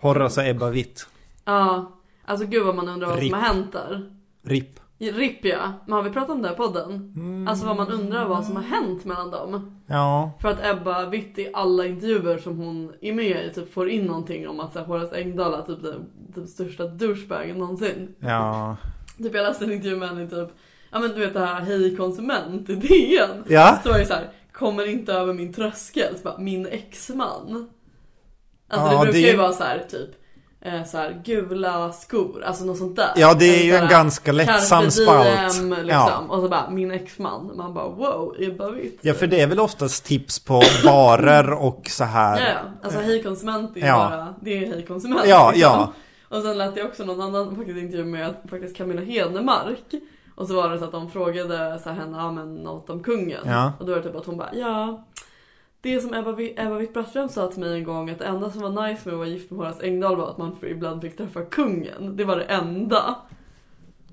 Horace och Ebba Witt. Ja. Alltså gud vad man undrar vad Rip. som har hänt där. RIP. RIP ja. Men har vi pratat om det här i podden? Mm. Alltså vad man undrar vad som har hänt mellan dem. Ja. För att Ebba Witt i alla intervjuer som hon är med i typ får in någonting om att så här, Horace Engdahl är typ den, den största douchebagen någonsin. Ja. (laughs) Typ jag läste en intervju med henne i typ, ja men du vet det här Hej konsument i DN. Ja. Så var det så här, kommer inte över min tröskel, så bara, min exman. Alltså Ja, det brukar det- ju vara så här typ, eh, så här gula skor, alltså något sånt där. Ja, det är ju en här, ganska lättsam spalt. diem, liksom. Ja. Och så bara, min exman. Man bara wow, Ebba Witt. ja, för det är väl oftast tips på barer och så här. Ja, ja. Alltså hej konsument är ju Ja. bara, det är hej konsument. Ja, liksom. ja. Och sen lät jag också någon annan faktiskt intervju med faktiskt Camilla Hedemark. Och så var det så att de frågade så här, henne, ja men något om kungen. Ja. Och då var det typ att hon bara, ja. Det som Ebba, Wi- Ebba Witt-Brattström sa till mig en gång att det enda som var nice med att vara gift med Horace Engdahl var att man ibland fick träffa kungen. Det var det enda.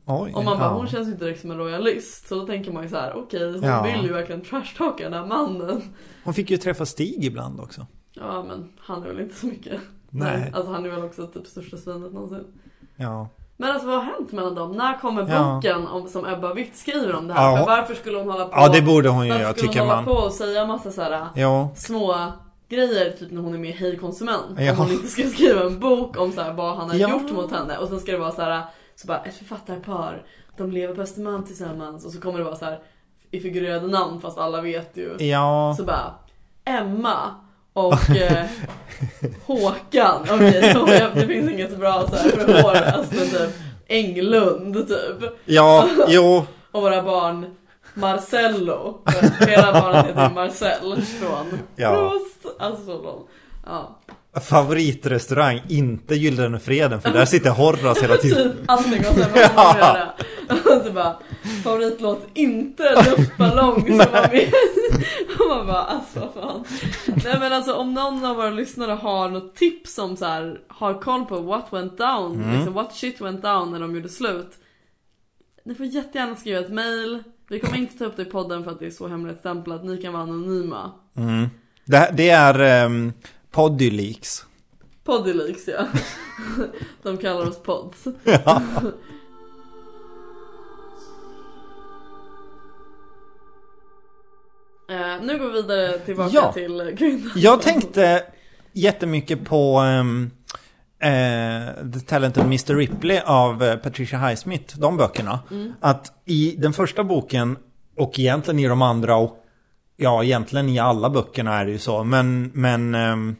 Oj. Och man bara, ja. hon känns ju inte direkt som en royalist. Så då tänker man ju så här, okej hon Ja. vill ju verkligen trashtalka den här mannen. Hon fick ju träffa Stig ibland också. Ja men han är väl inte så mycket. Nej. Alltså han är väl också typ största svinet någonsin. Ja. Men alltså vad har hänt mellan dem? När kommer Ja. boken om, som Ebba Witt skriver om det här? Ja. För varför skulle hon hålla på? Ja, det borde hon ju varför göra skulle tycker hon hålla man. på och säga massa såhär Ja. små grejer typ när hon är med i Hej konsument. Ja. Om hon inte ska skriva en bok om så här, vad han har Ja. gjort mot henne. Och sen ska det vara så här, så bara ett författarpar, de lever på Östermalm tillsammans. Och så kommer det vara så här i figurerade namn fast alla vet ju. Ja. Så bara Emma och (laughs) eh, Håkan, okej okay, det finns inget bra så här för Horace men typ Englund typ. Ja, (laughs) jo. Och våra barn Marcello. Hela barnet heter Marcel från Ja. Prost. Alltså. Ja. Favoritrestaurang, inte Gyllene Freden för där sitter Horace hela tiden. Typ allting och sen vad man Ja. Och så bara favoritlåt inte luftballong som var med. (laughs) Och man bara alltså vad fan. Nej men alltså om någon av våra lyssnare har något tips som så här har koll på what went down, Mm. liksom what shit went down när de gjorde slut. Ni får jättegärna skriva ett mail. Vi kommer inte ta upp det i podden för att det är så hemligstämplat. Ni kan vara anonyma. Mm. Det, det är um, Poddyleaks. Poddyleaks ja. (laughs) De kallar oss pods. Ja. (laughs) Eh, nu går vi vidare tillbaka Ja. till kvinnan. Jag tänkte jättemycket på um, eh, The Talented Mr. Ripley av eh, Patricia Highsmith, de böckerna. Mm. Att i den första boken och egentligen i de andra och ja, egentligen i alla böckerna är det ju så. Men, men ehm,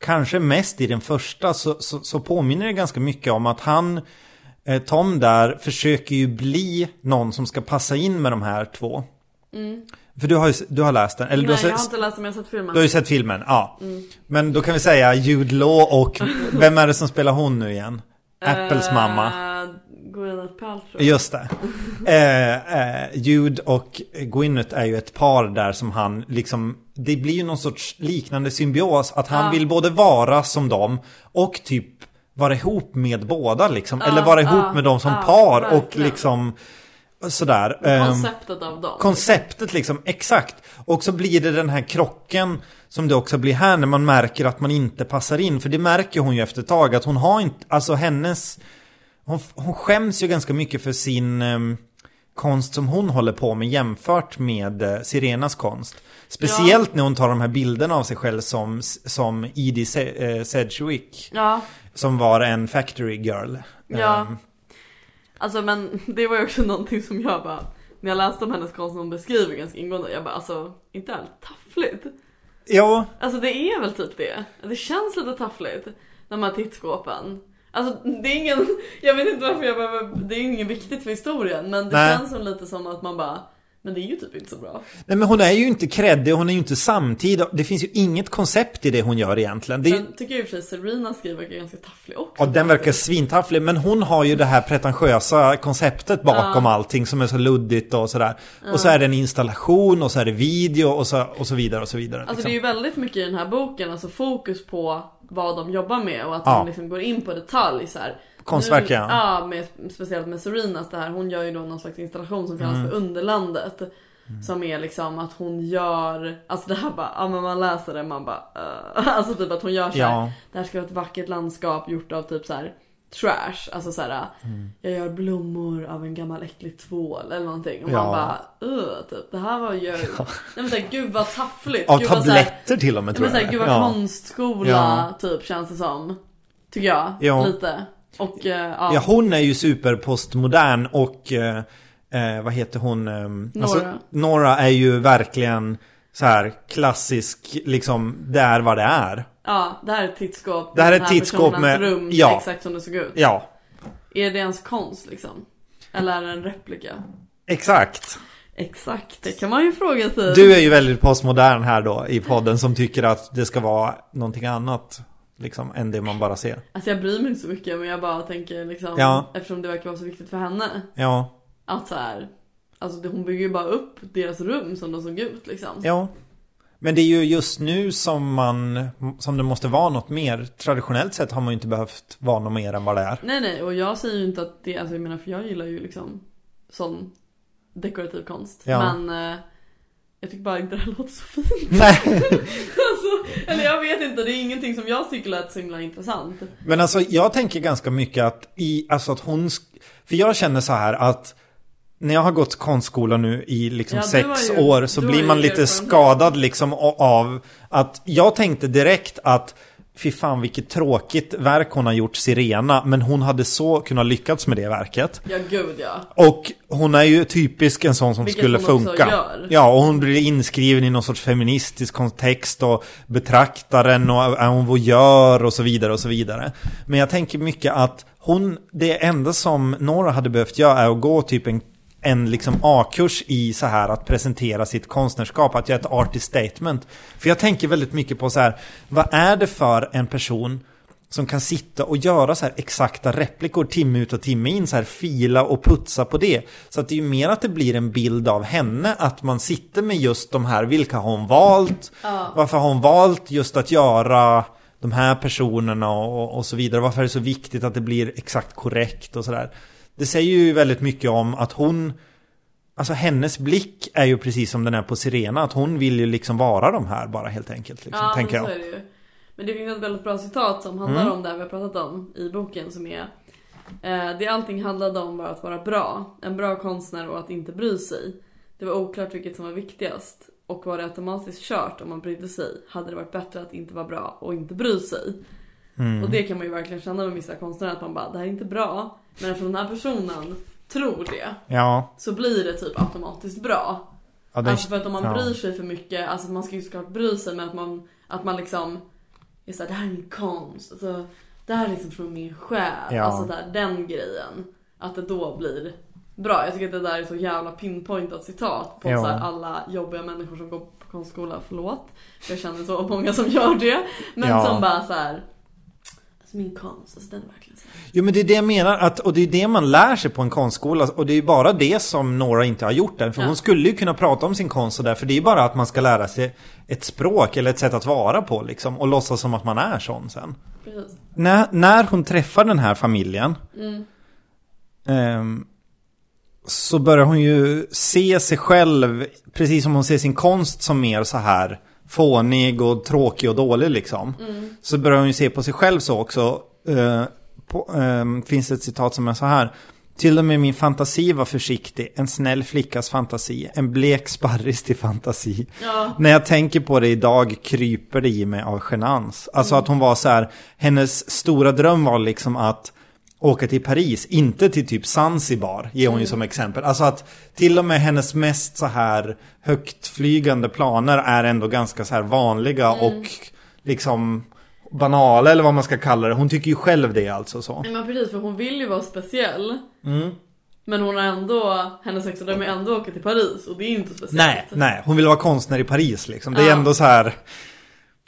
kanske mest i den första så, så, så påminner det ganska mycket om att han, eh, Tom där, försöker ju bli någon som ska passa in med de här två. För du har ju du har läst den, eller du Mm. Nej har jag har sett, inte läst den men jag har sett filmen. du har ju sett filmen, ja. Mm. Men då kan vi säga Jude Law och (laughs) vem är det som spelar hon nu igen? Apples mamma. Eh, Gwyneth Paltrow. Just det. (laughs) Eh, eh, Jude och Gwyneth är ju ett par där som han liksom Det blir ju någon sorts liknande symbios Att han Ja. vill både vara som dem Och typ vara ihop med båda liksom Ja, Eller vara ihop ja, med dem som par och verkligen. liksom Sådär Ehm, Konceptet av dem. Konceptet liksom, exakt. Och så blir det den här krocken som det också blir här när man märker att man inte passar in. För det märker hon ju efter ett tag att hon har inte, alltså hennes, hon, hon skäms ju ganska mycket för sin ehm, konst som hon håller på med jämfört med eh, Sirenas konst. Speciellt när hon tar de här bilderna av sig själv som, som Edie Se- eh, Sedgwick. Ja, Som var en factory girl. Ja. Ehm, alltså men det var ju också någonting som jag bara när jag läste om hennes konst hon beskriver ganska ingående, jag bara alltså, inte allt taffligt? ja, Alltså det är väl typ det. Det känns lite taffligt. De här tittskåpen. Alltså det är ingen, jag vet inte varför jag behöver, det är ingen viktigt för historien men det Nej. känns som lite som att man bara Men det är ju typ inte så bra. Nej men hon är ju inte kreddig, hon är ju inte samtida. Det finns ju inget koncept i det hon gör egentligen. Det. Sen tycker jag i och för sig Serena skriver ganska tafflig också. Ja, den verkar svintafflig, men hon har ju det här pretentiösa konceptet bakom Ja. allting som är så luddigt och sådär. Och så är det en installation och så är det video och så, och så vidare och så vidare. Alltså liksom. det är ju väldigt mycket i den här boken, alltså fokus på vad de jobbar med och att Ja. de liksom går in på detalj så här. Konstverk, ja. Ja, med, speciellt med Serenas det här. Hon gör ju då någon slags installation som kallas Mm. för Underlandet. Som är liksom att hon gör, alltså det här bara, ja men man läser det man bara uh. (laughs) Alltså typ att hon gör så här, Ja. det här ska vara ett vackert landskap gjort av typ så här trash. Alltså så här, Mm. jag gör blommor av en gammal äcklig tvål eller någonting. Och Ja. man bara, uh, typ, det här var ju, nej men såhär, gud vad taffligt. Av gud tabletter till och med Ja, tror men jag. såhär, gud vad ja. konstskola Ja. typ känns det som. Tycker jag. Ja. Lite. Och eh, ja. ja, hon är ju superpostmodern och eh, eh, vad heter hon? Eh, Nora. Nora är ju verkligen så här klassisk, liksom, det är vad det är. Ja, det här är ett tittskåp. Det här är ett tittskåp med- rum ja. exakt som det såg ut. Ja, Är det ens konst liksom? Eller är det en replika? exakt. Exakt, det kan man ju fråga sig. Du är ju väldigt postmodern här då i podden som tycker att det ska vara någonting annat. Liksom, än det man bara ser. Alltså jag bryr mig inte så mycket men jag bara tänker liksom Ja. Eftersom det verkar vara så viktigt för henne Ja, Att så här, Alltså hon bygger ju bara upp deras rum som de såg ut liksom ja. Men det är ju just nu som man, som det måste vara något mer. Traditionellt sett har man ju inte behövt vara något mer än vad det är. Nej nej och jag säger ju inte att det, alltså jag menar för jag gillar ju liksom Sån dekorativ konst Ja. Men eh, Jag tycker bara inte det här (laughs) låter så fint Nej. (laughs) alltså, Eller jag vet inte, det är ingenting som jag tycker lät så himla intressant Men alltså jag tänker ganska mycket att i, alltså att hon, för jag känner så här att när jag har gått konstskola nu i liksom Ja, sex ju- år så blir man lite skadad liksom av att jag tänkte direkt att fy fan vilket tråkigt verk hon har gjort Sirena men hon hade så kunnat lyckats med det verket. Ja gud ja Och hon är ju typisk en sån som Vilket skulle funka. gör. Ja, och hon blir inskriven i någon sorts feministisk kontext och betraktaren och är hon voyeur och så vidare och så vidare. Men jag tänker mycket att hon, det enda som Nora hade behövt göra är att gå typ en en liksom A-kurs i så här att presentera sitt konstnärskap, att göra ett artist statement. För jag tänker väldigt mycket på så här, vad är det för en person som kan sitta och göra så här exakta replikor timme ut och timme in, så här fila och putsa på det. Så att det är ju mer att det blir en bild av henne, att man sitter med just de här, vilka har hon valt? Varför har hon valt just att göra de här personerna och, och så vidare? Varför är det så viktigt att det blir exakt korrekt och sådär? Det säger ju väldigt mycket om att hon Alltså hennes blick är ju precis som den är på Sirena, att hon vill ju liksom vara de här bara helt enkelt. Liksom, Ja, tänker men så jag. är det ju. Men det finns ett väldigt bra citat som handlar Mm. om det här vi har pratat om i boken som är eh, Det allting handlade om var att vara bra, en bra konstnär och att inte bry sig. Det var oklart vilket som var viktigast. Och var det automatiskt kört om man brydde sig hade det varit bättre att inte vara bra och inte bry sig. Mm. Och det kan man ju verkligen känna med vissa konstnärer att man bara, det här är inte bra. Men eftersom den här personen tror det Ja, så blir det typ automatiskt bra. ja den, Alltså för att om man ja. bryr sig för mycket, alltså man ska ju såklart bry sig men att man, att man liksom är såhär, det här är min konst, alltså, det här är liksom från min själ, Ja. alltså där, den grejen. Att det då blir bra. Jag tycker att det där är så jävla pinpointat citat på Ja. så alla jobbiga människor som går på konstskola, förlåt. För jag känner så många som gör det. Men Ja. som bara så här. Min konst, alltså den är verkligen så. Jo men det är det jag menar, att, och det är det man lär sig på en konstskola och det är ju bara det som Nora inte har gjort där. För Ja. hon skulle ju kunna prata om sin konst och där, för det är ju bara att man ska lära sig ett språk eller ett sätt att vara på liksom och låtsas som att man är sån sen. Precis. När, när hon träffar den här familjen Mm. ehm, så börjar hon ju se sig själv, precis som hon ser sin konst som mer så här fånig och tråkig och dålig liksom. Mm. Så börjar hon ju se på sig själv så också. Eh, på, ehm, finns det ett citat som är så här. Till och med min fantasi var försiktig, en snäll flickas fantasi, en blek sparris till fantasi. Ja. När jag tänker på det idag kryper det i mig av genans. Alltså att hon var så här, hennes stora dröm var liksom att åka till Paris, inte till typ Zanzibar, ger hon ju som exempel. Alltså att till och med hennes mest så här högtflygande planer är ändå ganska så här vanliga och liksom banala eller vad man ska kalla det. Hon tycker ju själv det alltså så. Nej men precis, för hon vill ju vara speciell. Mm. Men hon har ändå, hennes och dröm är ändå åka till Paris och det är inte speciellt. Nej, nej. Hon vill vara konstnär i Paris liksom. Det är Ja. ändå så här.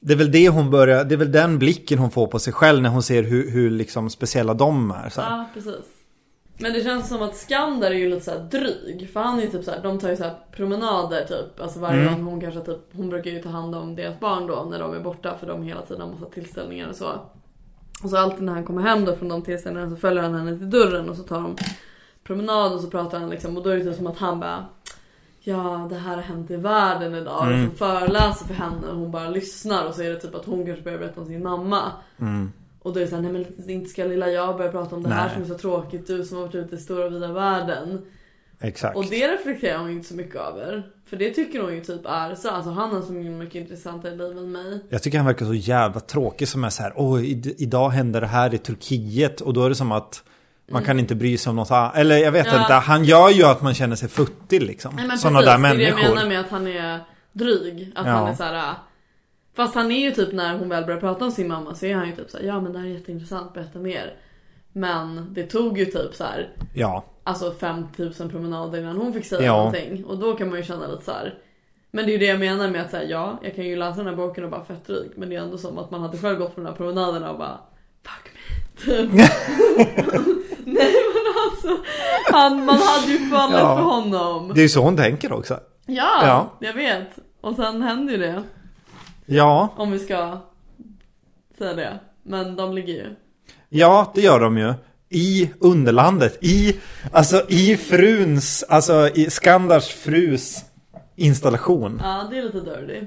Det är väl det hon börjar, det är väl den blicken hon får på sig själv när hon ser hur, hur liksom speciella de är. Så här. Ja, precis. Men det känns som att Skandar är ju lite såhär dryg. För han är ju typ såhär, de tar ju såhär promenader typ. Alltså varje Mm. gång hon kanske typ, hon brukar ju ta hand om deras barn då när de är borta för de hela tiden har massa tillställningar och så. Och så alltid när han kommer hem då från de tillställningarna så följer han henne till dörren och så tar de promenad och så pratar han liksom och då är det typ som att han bara Ja, det här har hänt i världen idag. Mm. Och så föreläser för henne och hon bara lyssnar och så är det typ att hon kanske börjar berätta om sin mamma. Mm. Och då är det såhär, nej men inte ska lilla jag börja prata om det här Nej. som är så tråkigt, du som har varit ute i stora vida världen. Exakt. Och det reflekterar hon ju inte så mycket över. För det tycker hon ju typ är så, alltså han har så mycket intressantare liv än mig. Jag tycker han verkar så jävla tråkig som är så här. Åh, idag händer det här i Turkiet. Och då är det som att man kan inte bry sig om något annat. Eller jag vet Mm. Ja. inte. Han gör ju att man känner sig futtig liksom. Nej men Sådana precis, där det är det människor. jag menar med att han är dryg. Att Ja. han är så här. Fast han är ju typ när hon väl börjar prata om sin mamma så är han ju typ såhär, ja men det här är jätteintressant, berätta mer. Men det tog ju typ så här. Ja. Alltså 5000 promenader innan hon fick säga Ja. någonting. Och då kan man ju känna lite så här. Men det är ju det jag menar med att säga ja, jag kan ju läsa den här boken och bara fett dryg. Men det är ändå som att man hade själv gått på de här promenaderna och bara Fuck. Typ. Nej men alltså. Han, man hade ju fallit Ja. för honom. Det är ju så hon tänker också. Ja, Ja. jag vet. Och sen händer ju det. Ja. Om vi ska säga det. Men de ligger ju. Ja, det gör de ju. I underlandet. I, alltså i fruns, alltså i Skandars frus installation. Ja, det är lite dirty.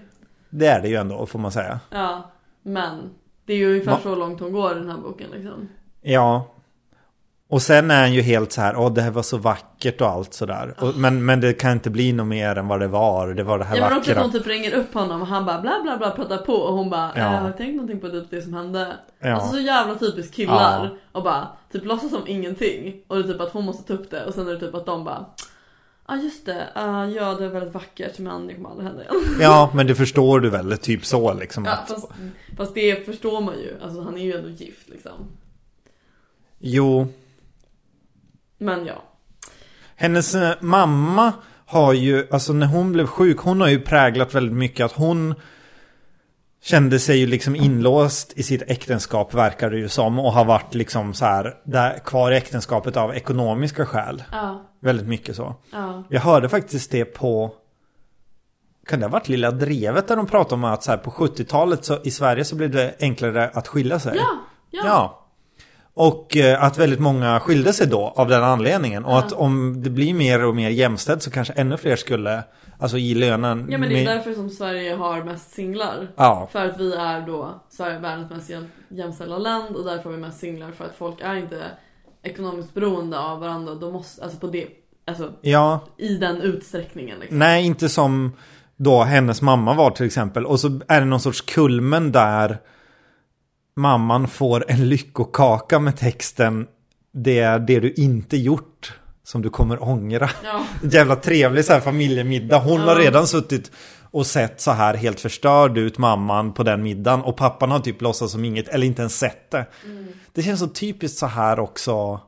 Det är det ju ändå, får man säga. Ja, men det är ju ungefär Va? så långt hon går i den här boken liksom. Ja. Och sen är han ju helt så här, åh det här var så vackert och allt sådär. Och, men, men det kan inte bli något mer än vad det var. Det var det här Ja men också att vackra. hon typ ringer upp honom och han bara bla bla bla pratar på och hon bara Ja. ja. har du tänkt någonting på typ det som hände? Ja. Alltså så jävla typiskt killar och bara typ låtsas som ingenting och det är typ att hon måste ta upp det och sen är det typ att de bara Ja just det, ah, ja det är väldigt vackert men det kommer aldrig hända igen. (laughs) Ja, men det förstår du väl, typ så liksom. Ja, att, fast, fast det förstår man ju, alltså han är ju ändå gift liksom. Jo, Men ja. hennes eh, mamma har ju, alltså när hon blev sjuk, hon har ju präglat väldigt mycket att hon kände sig ju liksom inlåst i sitt äktenskap verkar det ju som och har varit liksom så här där, kvar i äktenskapet av ekonomiska skäl. Ja, Väldigt mycket så. ja. Jag hörde faktiskt det på kan det ha varit Lilla Drevet där de pratade om att så här, på 70-talet så i Sverige så blev det enklare att skilja sig. Ja, ja. Ja. Och eh, att väldigt många skilde sig då av den anledningen. Och Ja. att om det blir mer och mer jämställt så kanske ännu fler skulle, alltså i lönen. Ja men det är med- därför som Sverige har mest singlar. Ja, För att vi är då Sverige världens mest jäm- jämställda land och därför har vi mest singlar för att folk är inte ekonomiskt beroende av varandra. De måste, alltså på det, alltså ja, i den utsträckningen liksom. nej inte som då hennes mamma var till exempel. Och så är det någon sorts kulmen där mamman får en lyckokaka med texten Det är det du inte gjort som du kommer ångra. Ja, (laughs) jävla trevlig så här familjemiddag. Hon har Ja. redan suttit och sett så här helt förstörd ut mamman på den middagen. Och pappan har typ låtsats som inget, eller inte ens sett det. Mm. Det känns så typiskt så här också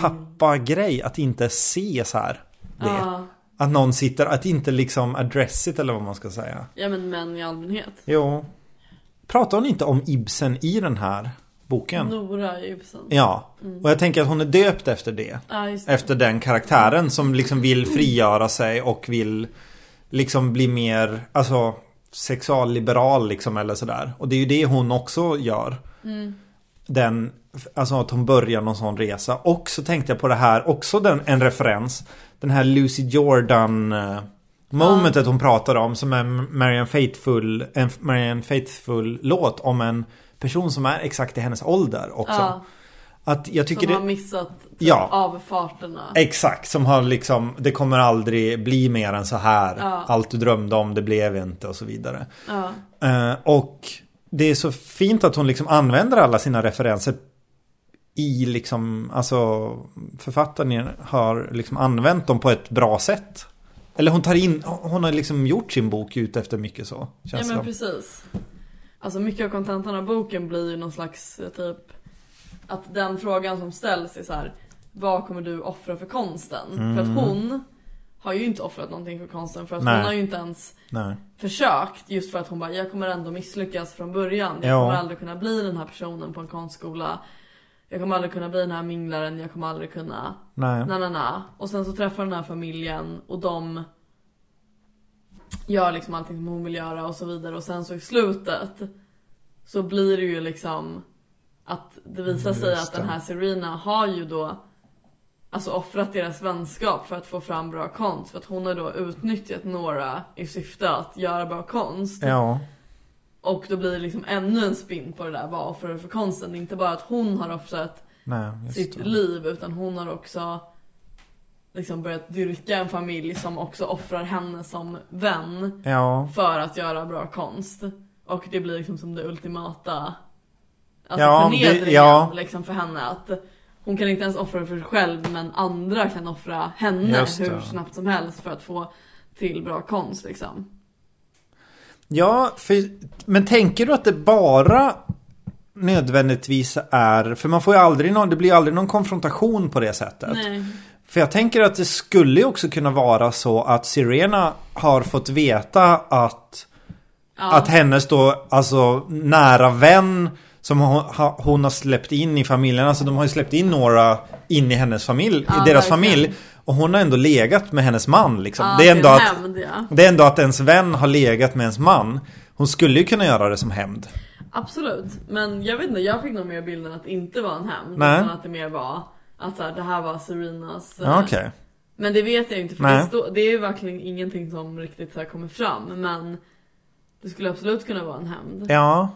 pappa-grej att inte se så här. Det. Ja, Att någon sitter, att inte liksom address it eller vad man ska säga. ja men män i allmänhet. Jo. Pratar hon inte om Ibsen i den här boken? Nora Ibsen. Ja. Mm. Och jag tänker att hon är döpt efter det. Ja det. Efter den karaktären som liksom vill frigöra sig och vill liksom bli mer, alltså sexualliberal liksom eller sådär. Och det är ju det hon också gör. Mm. Den, alltså att hon börjar någon sån resa. Och så tänkte jag på det här, också den, en referens. Den här Lucy Jordan eh, momentet hon pratar om som är Marianne Faithfull, en Marianne Faithfull låt om en person som är exakt i hennes ålder också. Ja, Att jag tycker som det... har missat Ja. avfarterna. Exakt, som har liksom Det kommer aldrig bli mer än så här Ja. Allt du drömde om, det blev inte och så vidare Ja. Eh, Och det är så fint att hon liksom använder alla sina referenser I liksom Alltså Författaren har liksom använt dem på ett bra sätt Eller hon tar in Hon har liksom gjort sin bok ut efter mycket så Ja Känns men det precis. Alltså mycket av kontentan av boken blir ju någon slags eh, typ att den frågan som ställs är så här. vad kommer du offra för konsten? Mm. För att hon har ju inte offrat någonting för konsten för att Nej. hon har ju inte ens Nej. försökt just för att hon bara jag kommer ändå misslyckas från början. Jag Ja. kommer aldrig kunna bli den här personen på en konstskola. Jag kommer aldrig kunna bli den här minglaren, jag kommer aldrig kunna Nej. na na na. Och sen så träffar den här familjen och de gör liksom allting som hon vill göra och så vidare och sen så i slutet så blir det ju liksom att det visar sig att den här Serena har ju då Alltså offrat deras vänskap för att få fram bra konst för att hon har då utnyttjat några i syfte att göra bra konst. Ja. Och då blir det liksom ännu en spin på det där vad offrar du för konsten? Det är inte bara att hon har offrat Nej, sitt det. liv utan hon har också liksom börjat dyrka en familj som också offrar henne som vän Ja. för att göra bra konst. Och det blir liksom som det ultimata alltså Ja, det- förnedringen ja. liksom för henne att hon kan inte ens offra för sig själv men andra kan offra henne hur snabbt som helst för att få till bra konst liksom. Ja, för, men tänker du att det bara nödvändigtvis är, för man får ju aldrig någon, det blir ju aldrig någon konfrontation på det sättet. Nej. För jag tänker att det skulle ju också kunna vara så att Sirena har fått veta att, Ja. att hennes då, alltså nära vän som hon, ha- hon har släppt in i familjen, alltså de har ju släppt in några in i hennes familj, Ja, i deras verkligen. familj. Och hon har ändå legat med hennes man liksom. Ja, det, är ändå en att, hämnd, ja. det är ändå att ens vän har legat med ens man. Hon skulle ju kunna göra det som hämnd. Absolut, men jag vet inte, jag fick nog mer bilden att det inte var en hämnd utan att det mer var att så här, det här var Serenas eh, Ja, Okej. Men det vet jag inte för det, stå, det är ju verkligen ingenting som riktigt så kommer fram men Det skulle absolut kunna vara en hämnd Ja.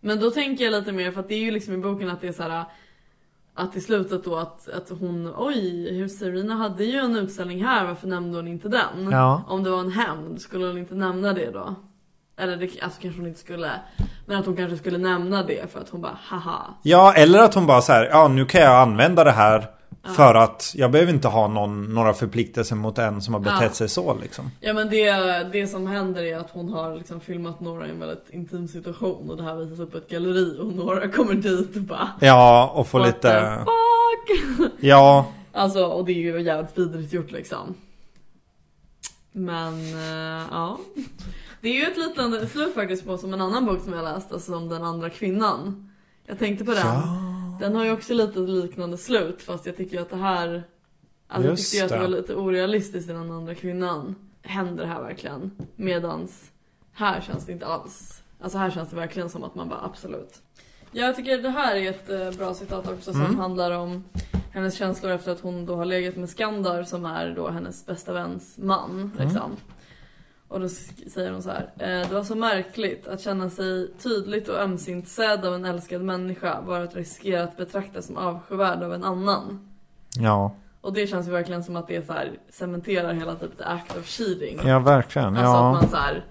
Men då tänker jag lite mer för att det är ju liksom i boken att det är så här Att i slutet då att, att hon, oj, Serena hade ju en utställning här, varför nämnde hon inte den? Ja. Om det var en hämnd, skulle hon inte nämna det då? Eller det, alltså kanske hon inte skulle Men att hon kanske skulle nämna det för att hon bara haha Ja, eller att hon bara så här, ja nu kan jag använda det här för att jag behöver inte ha någon, några förpliktelser mot en som har betett Ja. sig så liksom. Ja men det, det som händer är att hon har liksom filmat några i en väldigt intim situation och det här visas upp på ett galleri och några kommer dit och bara Ja, och få What lite... fuck? (laughs) Ja, Alltså och det är ju jävligt vidrigt gjort liksom. Men eh, ja. Det är ju ett liknande slut faktiskt på som en annan bok som jag läst, alltså om den andra kvinnan. Jag tänkte på den. Den har ju också lite liknande slut fast jag tycker ju att det här Alltså jag tyckte ju att det var lite orealistiskt i den andra kvinnan. Händer det här verkligen? Medans här känns det inte alls. Alltså här känns det verkligen som att man bara absolut. Jag tycker det här är ett eh, bra citat också som Mm. handlar om hennes känslor efter att hon då har legat med Skandar som är då hennes bästa väns man. Mm. Och då säger hon så här. Eh, det var så märkligt att känna sig tydligt och ömsint sedd av en älskad människa var att riskera att betraktas som avskyvärd av en annan. ja, Och det känns ju verkligen som att det så här cementerar hela typ the act of cheating. ja verkligen. Alltså att Ja, man så här.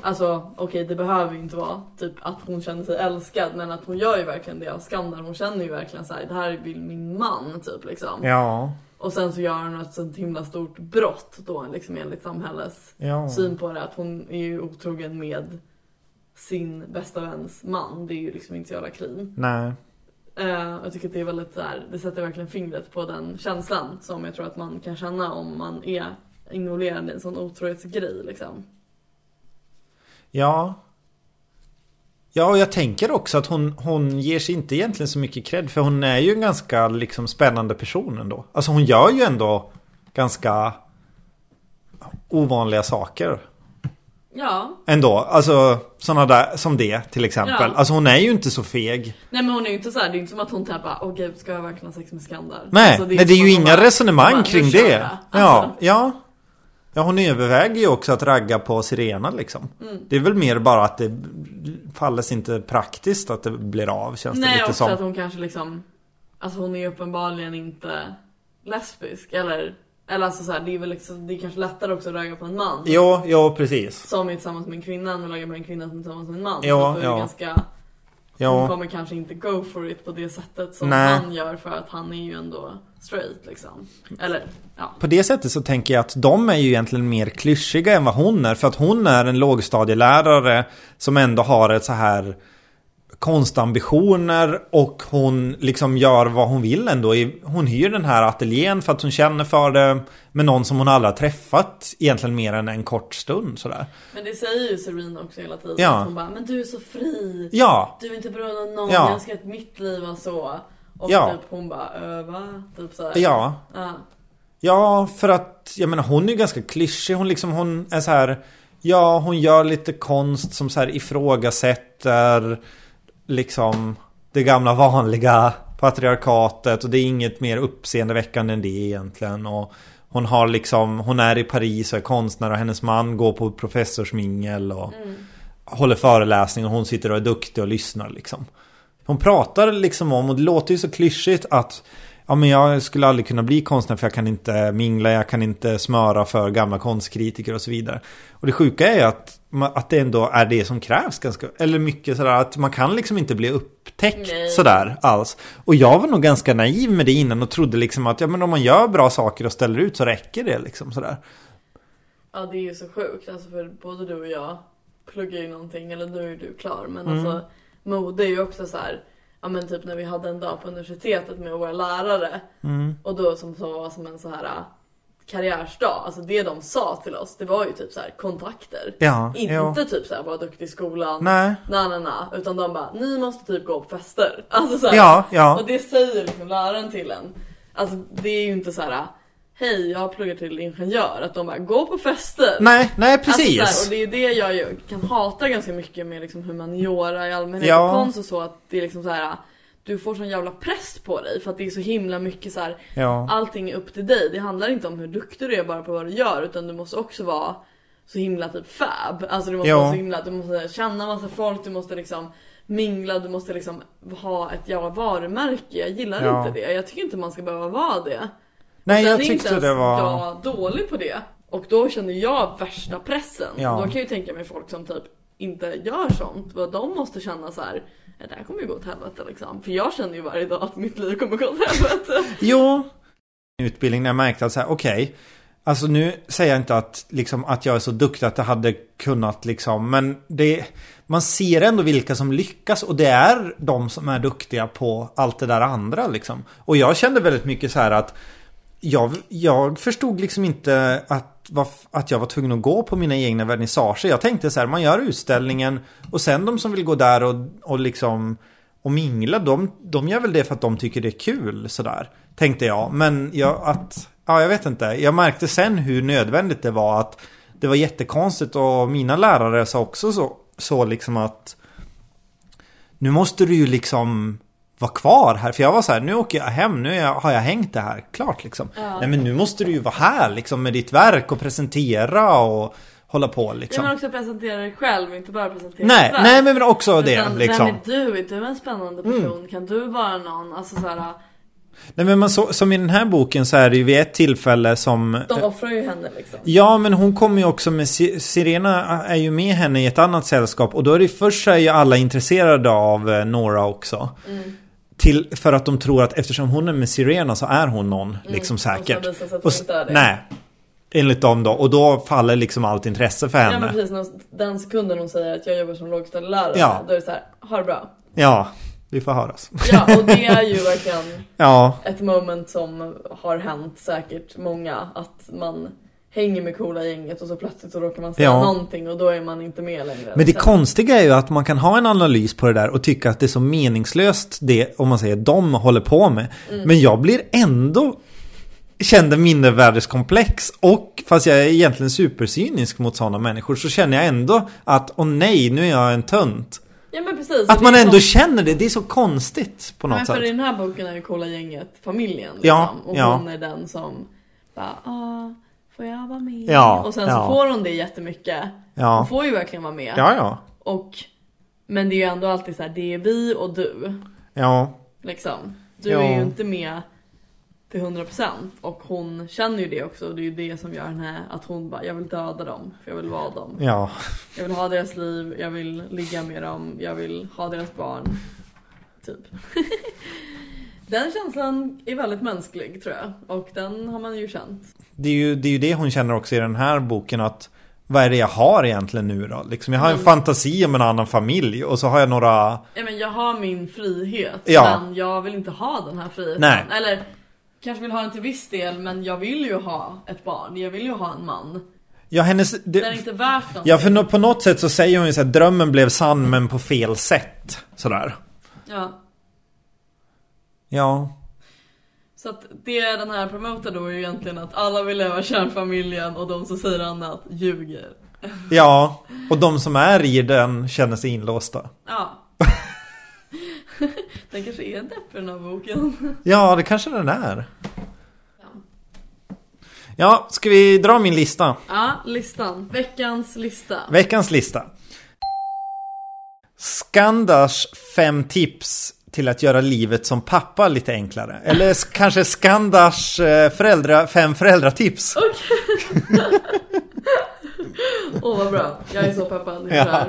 Alltså okej det behöver ju inte vara typ att hon känner sig älskad men att hon gör ju verkligen det av skandal. Hon känner ju verkligen så här, det här vill min man typ liksom. ja, Och sen så gör hon ett sånt himla stort brott då liksom enligt samhällets ja. syn på det. Att hon är ju otrogen med sin bästa väns man. Det är ju liksom inte så jävla clean. Nej. Eh, jag tycker att det är väldigt där, det sätter verkligen fingret på den känslan som jag tror att man kan känna om man är involverad i en sån otrohetsgrej liksom. Ja. Ja, och jag tänker också att hon, hon ger sig inte egentligen så mycket cred. För hon är ju en ganska liksom spännande person ändå. Alltså hon gör ju ändå ganska ovanliga saker. Ja, Ändå. Alltså sådana där som det till exempel. Ja. Alltså hon är ju inte så feg. nej men hon är ju inte så här, det är inte som att hon typ bara åh gud ska jag verkligen ha sex med Skandar? Nej, Alltså, nej det är som ju att hon inga bara- resonemang bara, kring "Nu kör det. jag." Ja, Alltså, ja. Ja, hon överväger ju också att ragga på Sirena liksom. Mm. Det är väl mer bara att det faller sig inte praktiskt att det blir av känns det Nej lite också som. att hon kanske liksom Alltså hon är ju uppenbarligen inte lesbisk eller Eller alltså så här, det är väl liksom, det är kanske lättare också att ragga på en man Jo, jo precis. Som är tillsammans med en kvinna än att ragga på en kvinna som är tillsammans med en man Ja, Så det ja. ganska Hon Jo, kommer kanske inte go for it på det sättet som Nej. han gör för att han är ju ändå straight liksom Eller ja på det sättet så tänker jag att de är ju egentligen mer klyschiga än vad hon är. För att hon är en lågstadielärare som ändå har ett så här konstambitioner och hon liksom gör vad hon vill ändå. Hon hyr den här ateljén för att hon känner för det med någon som hon aldrig har träffat egentligen mer än en kort stund sådär. Men det säger ju Serena också hela tiden. Ja. Att hon bara, men du är så fri. Ja, Du är inte beroende av någon, Ja. jag ska att mitt liv vara så. Och Ja. typ hon bara, öva. Typ såhär. ja. ja. Ja, för att jag menar hon är ju ganska klyschig. Hon liksom hon är så här. Ja, hon gör lite konst som så här ifrågasätter liksom det gamla vanliga patriarkatet och det är inget mer uppseendeväckande än det egentligen. Och hon har liksom, hon är i Paris och är konstnär och hennes man går på professorsmingel och håller föreläsning och hon sitter och är duktig och lyssnar liksom. Hon pratar liksom om, och det låter ju så klyschigt att Ja men jag skulle aldrig kunna bli konstnär för jag kan inte mingla, jag kan inte smöra för gamla konstkritiker och så vidare. Och det sjuka är ju att, att det ändå är det som krävs ganska, eller mycket sådär att man kan liksom inte bli upptäckt Nej. sådär alls. Och jag var nog ganska naiv med det innan och trodde liksom att ja men om man gör bra saker och ställer ut så räcker det liksom sådär. Ja det är ju så sjukt, alltså för både du och jag pluggar ju någonting, eller nu är du klar men Mm. alltså mode är ju också så här. Ja men typ när vi hade en dag på universitetet med våra lärare Mm. och då som så var som en så här karriärsdag, alltså det de sa till oss det var ju typ så här kontakter. Ja, Inte ja. typ så här vara duktig i skolan, Nej. na na na, utan de bara ni måste typ gå på fester. Alltså så här, Ja, ja. Och det säger liksom läraren till en. Alltså det är ju inte så här. Hej jag har pluggat till ingenjör, att de bara gå på fester. Nej, nej precis. Alltså, så här, och det är det jag kan hata ganska mycket med liksom humaniora i allmänhet Ja. och konst och så att det är liksom så här. Du får sån jävla press på dig för att det är så himla mycket så här. Ja. Allting är upp till dig. Det handlar inte om hur duktig du är bara på vad du gör utan du måste också vara så himla typ fab. Alltså du måste Ja. vara så himla, du måste känna massa folk, du måste liksom mingla, du måste liksom ha ett jävla varumärke. Jag gillar Ja. inte det. Jag tycker inte man ska behöva vara det. Nej, jag är inte tyckte ens det var... jag dålig på det. Och då känner jag värsta pressen. Ja. Då kan jag ju tänka mig folk som typ inte gör sånt. Vad de måste känna så här. "Ja, Det här kommer ju gå åt helvete liksom. För jag känner ju varje dag att mitt liv kommer gå åt helvete. (laughs) Jo. Utbildning när jag märkte att så här, okej. alltså nu säger jag inte att, liksom, att jag är så duktig att det hade kunnat liksom. Men det, man ser ändå vilka som lyckas och det är de som är duktiga på allt det där andra liksom. Och jag kände väldigt mycket så här att jag, jag förstod liksom inte att, att jag var tvungen att gå på mina egna vernissager. Jag tänkte så här, man gör utställningen och sen de som vill gå där och, och liksom och mingla, de, de gör väl det för att de tycker det är kul sådär. Tänkte jag. Men jag, att, ja jag vet inte. Jag märkte sen hur nödvändigt det var att det var jättekonstigt och mina lärare sa också så, så liksom att nu måste du ju liksom vara kvar här. För jag var så här, nu åker jag hem, nu har jag hängt det här klart liksom. Ja. Nej men nu måste du ju vara här liksom med ditt verk och presentera och hålla på liksom. vill också presentera dig själv, inte bara presentera Nej, ditt verk. nej men också det Utan, liksom. Vem är du? Är du en spännande person? Kan du vara någon? Alltså så här, Nej men man så, som i den här boken så är det ju vid ett tillfälle som de offrar ju henne liksom. Ja men hon kommer ju också med Si- Sirena är ju med henne i ett annat sällskap och då är det först så är ju alla intresserade av eh, Nora också. Mm. Till, för att de tror att eftersom hon är med Sirena så är hon någon liksom Och så säkert. Och hon s- inte är det. nej. Enligt dem då. Och då faller liksom allt intresse för Ja men henne. precis, när- den sekunden hon säger att jag jobbar som lågstadielärare, Ja. då är det så här, ha det bra. Ja, vi får höras. Ja, och det (laughs) är ju verkligen Ja, ett moment som har hänt säkert många, att man hänger med coola gänget och så plötsligt så råkar man säga Ja. någonting och då är man inte med längre. Men det konstiga är ju att man kan ha en analys på det där och tycka att det är så meningslöst det, om man säger, de håller på med. Mm. Men jag blir ändå kände mindervärdeskomplex och fast jag är egentligen supercynisk mot sådana människor så känner jag ändå att åh nej, nu är jag en tönt. Ja men precis. Att Det man ändå som- känner det, det är så konstigt på något Men för sätt. i den här boken är ju coola gänget familjen liksom. Ja, och ja. hon är den som bara ah, får jag vara med? Ja, och sen ja. så får hon det jättemycket. Hon Ja, får ju verkligen vara med. ja, ja. Och, men det är ju ändå alltid så här, det är vi och du. Ja, Liksom. Du Ja. är ju inte med till 100% och hon känner ju det också och det är ju det som gör henne att hon bara, jag vill döda dem för jag vill vara dem. ja. Jag vill ha deras liv, jag vill ligga med dem, jag vill ha deras barn. Typ. (laughs) den känslan är väldigt mänsklig tror jag och den har man ju känt. Det är, ju, det är ju det hon känner också i den här boken att vad är det jag har egentligen nu då? Liksom, jag har en Mm. fantasi om en annan familj och så har jag några... Ja, men jag har min frihet, Ja. men jag vill inte ha den här friheten. Nej. Eller kanske vill ha den till viss del, men jag vill ju ha ett barn. Jag vill ju ha en man. Ja, hennes... Det är Det, inte värt någonting. ja, för på något sätt så säger hon ju så här, drömmen blev sann men på fel sätt. Sådär. Ja. Ja. Så att det den här promotar då är ju egentligen att alla vill leva kärnfamiljen och de som säger annat ljuger. Ja, och de som är i den känner sig inlåsta. Ja. (laughs) den kanske är deppig den här boken. Ja, det kanske den är. Ja. Ja, ska vi dra min lista? ja, listan. Veckans lista. Veckans lista. Skandars fem tips till att göra livet som pappa lite enklare. Eller kanske Skandars eh, föräldra, fem föräldratips. (laughs) Åh vad bra. Jag är så peppad Ja.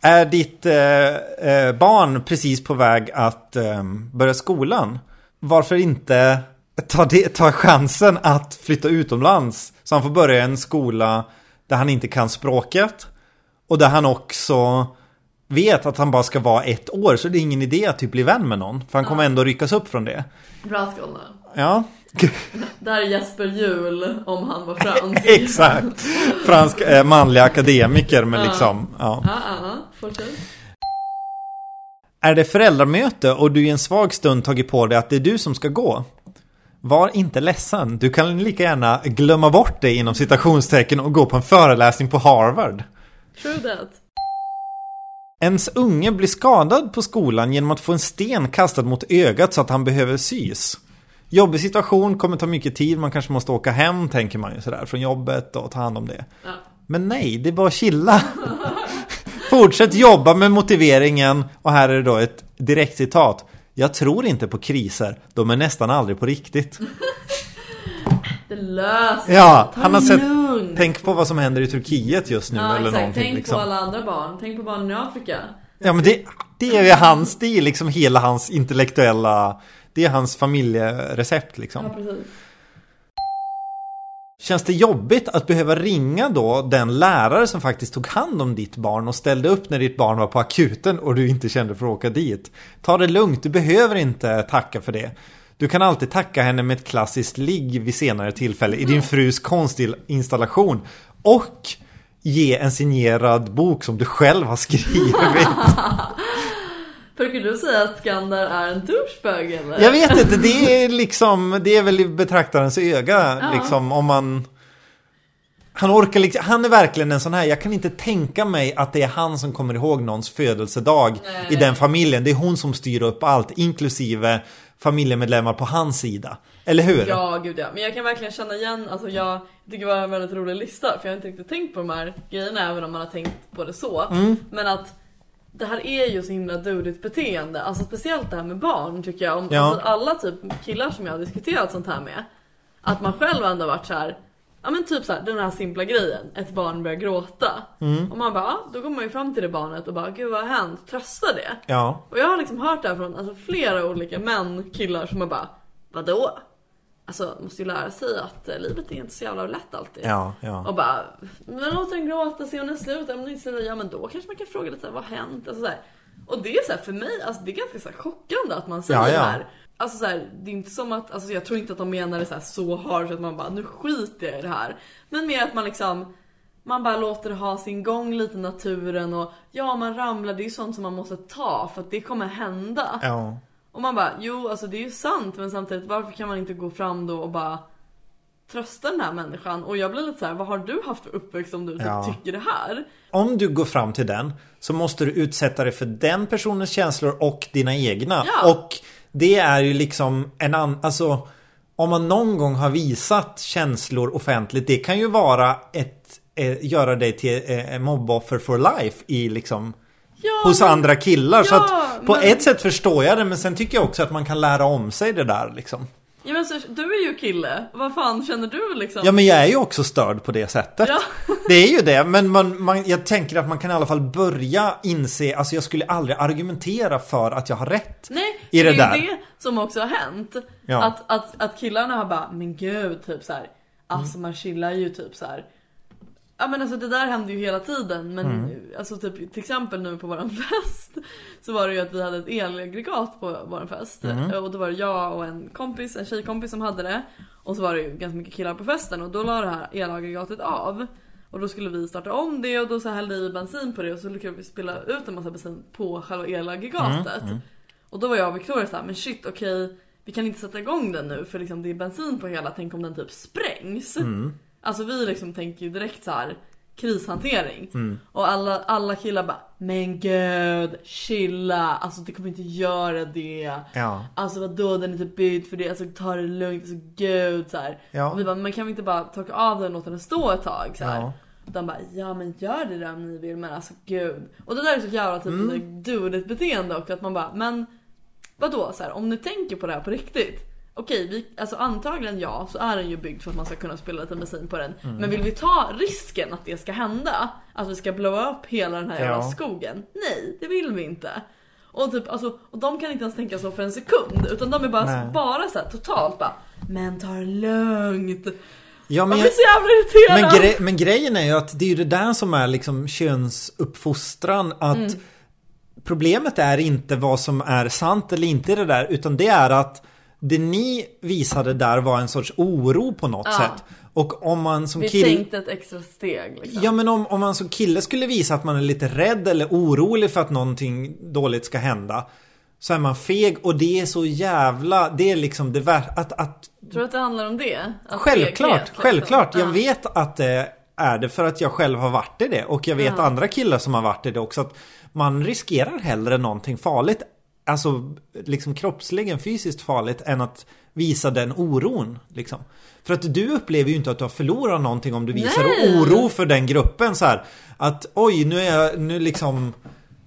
Är ditt eh, eh, barn precis på väg att eh, börja skolan? Varför inte ta, det, ta chansen att flytta utomlands? Så han får börja en skola där han inte kan språket. Och där han också vet att han bara ska vara ett år. Så det är ingen idé att typ bli vän med någon. För han kommer ändå ryckas upp från det. Bra skola. Ja, (laughs) Det här är Jesper Juhl om han var fransk. (laughs) exakt. Fransk eh, manlig akademiker Ja. liksom, ja. Ja, ja, fortsätt. Är det föräldramöte och du i en svag stund tagit på dig att det är du som ska gå? Var inte ledsen. Du kan lika gärna glömma bort det inom citationstecken och gå på en föreläsning på Harvard. True that. Ens unge blir skadad på skolan genom att få en sten kastad mot ögat så att han behöver sys. Jobbig situation, kommer ta mycket tid, man kanske måste åka hem tänker man ju sådär från jobbet och ta hand om det. Ja. Men nej, det är bara att chilla. (laughs) Fortsätt jobba med motiveringen och här är det då ett direkt citat. Jag tror inte på kriser, de är nästan aldrig på riktigt. (laughs) Det löser Ja, han har sett. Tänk på vad som händer i Turkiet just nu Ja eller exakt, någonting tänk liksom. på alla andra barn. Tänk på barnen i Afrika. Ja men det, det är ju hans, det är liksom hela hans intellektuella, det är hans familjerecept liksom. Ja precis. Känns det jobbigt att behöva ringa då den lärare som faktiskt tog hand om ditt barn och ställde upp när ditt barn var på akuten och du inte kände för att åka dit? Ta det lugnt, du behöver inte tacka för det. Du kan alltid tacka henne med ett klassiskt ligg vid senare tillfälle i din frus konstinstallation. Och ge en signerad bok som du själv har skrivit. (laughs) Försöker du säga att Skandar är en douchebag eller? Jag vet inte, det är liksom, det är väl i betraktarens öga Ja. liksom om man han orkar liksom, han är verkligen en sån här, jag kan inte tänka mig att det är han som kommer ihåg någons födelsedag Nej. i den familjen. Det är hon som styr upp allt, inklusive familjemedlemmar på hans sida. Eller hur? Ja gud ja, men jag kan verkligen känna igen, alltså jag tycker det var en väldigt rolig lista för jag har inte riktigt tänkt på de här grejerna även om man har tänkt på det så. Mm. Men att det här är ju så himla dudigt beteende, alltså speciellt det här med barn tycker jag. Om, Ja. alltså, alla typ killar som jag har diskuterat sånt här med, att man själv ändå varit så här. Ja men typ så här, den här simpla grejen, ett barn börjar gråta. Mm. Och man bara, ja, då går man ju fram till det barnet och bara, gud vad har hänt? Trösta det. Ja. Och jag har liksom hört det här från alltså, flera olika män, killar som har bara Vadå? Alltså måste ju lära sig att eh, livet är inte så jävla lätt alltid. Ja, ja. Och bara, men låt den gråta, se om den slutar, om den inte slutar, ja men då kanske man kan fråga lite vad har hänt? Alltså, så här. Och det är så här, för mig, alltså det är ganska så här, chockande att man säger Ja, ja. det här. Alltså så här, det är inte som att, alltså jag tror inte att de menar det så, här, så hårt att man bara, nu skiter jag i det här. Men mer att man liksom man bara låter det ha sin gång lite i naturen och ja man ramlar, det är ju sånt som man måste ta för att det kommer hända. Ja. Och man bara, jo alltså det är ju sant men samtidigt varför kan man inte gå fram då och bara trösta den här människan? Och jag blir lite så här, vad har du haft för uppväxt om du typ Ja. tycker det här? Om du går fram till den så måste du utsätta dig för den personens känslor och dina egna. Ja. Och det är ju liksom en annan, alltså om man någon gång har visat känslor offentligt, det kan ju vara ett, eh, göra dig till eh, mobboffer for life i liksom Ja, hos men- andra killar. så Ja, att på men- ett sätt förstår jag det, men sen tycker jag också att man kan lära om sig det där liksom. Ja men så, du är ju kille, vad fan känner du liksom? Ja men jag är ju också störd på det sättet. Ja. (laughs) Det är ju det, men man, man, jag tänker att man kan i alla fall börja inse, alltså jag skulle aldrig argumentera för att jag har rätt. Nej, I det det är där. det som också har hänt. Ja. Att, att, att killarna har bara, men gud, typ så här. Alltså man chillar ju typ så här. Ja men alltså det där händer ju hela tiden men Mm. alltså typ till exempel nu på våran (laughs) fest Så var det ju att vi hade ett elaggregat på våran fest Mm. och då var det jag och en kompis, en tjejkompis som hade det Och så var det ju ganska mycket killar på festen och då la det här elaggregatet av Och då skulle vi starta om det och då så hällde vi bensin på det och så lyckades vi spilla ut en massa bensin på själva elaggregatet Mm, mm. Och då var jag och Victoria såhär, men shit okej Vi kan inte sätta igång den nu för liksom det är bensin på hela, tänk om den typ sprängs Mm. Alltså vi liksom tänker ju direkt så här krishantering. Mm. Och alla, alla killar bara Men gud, chilla, alltså det kommer inte göra det. Ja. Alltså vadå den är inte byggd för det, alltså ta det lugnt, alltså gud så här. Ja. Och vi bara, men kan vi inte bara torka av den och låta den stå ett tag så här. Ja. De bara, ja men gör det där om ni vill men alltså gud. Och det där är så jävla typ Mm. dudigt beteende också att man bara, men vadå så här, om ni tänker på det här på riktigt. Okej, vi, alltså antagligen ja, så är den ju byggd för att man ska kunna spilla lite bensin på den. Mm. Men vill vi ta risken att det ska hända? Att vi ska blowa upp hela den här jävla Ja. skogen? Nej, det vill vi inte. Och, typ, alltså, och de kan inte ens tänka så för en sekund. Utan de är bara, Nej. bara så här, totalt bara Men ta det lugnt. Ja, men, blir jag, så jävla irriterad. men, gre men grejen är ju att det är ju det där som är liksom könsuppfostran. Att Mm. problemet är inte vad som är sant eller inte i det där. Utan det är att det ni visade där var en sorts oro på något Ja. sätt. Och om man som Vi kille... tänkte ett extra steg liksom. Ja men om, om man som kille skulle visa att man är lite rädd eller orolig för att någonting dåligt ska hända. Så är man feg och det är så jävla, det är liksom det värsta. Att, att Tror du att det handlar om det? Att Självklart, feghet, liksom? självklart. Jag Ja. vet att det är det för att jag själv har varit i det. Och jag vet Ja. andra killar som har varit i det också. Att man riskerar hellre någonting farligt. Alltså liksom kroppsligen fysiskt farligt än att visa den oron. Liksom. För att du upplever ju inte att du har förlorat någonting om du visar Nej. oro för den gruppen så här. Att oj, nu är jag, nu liksom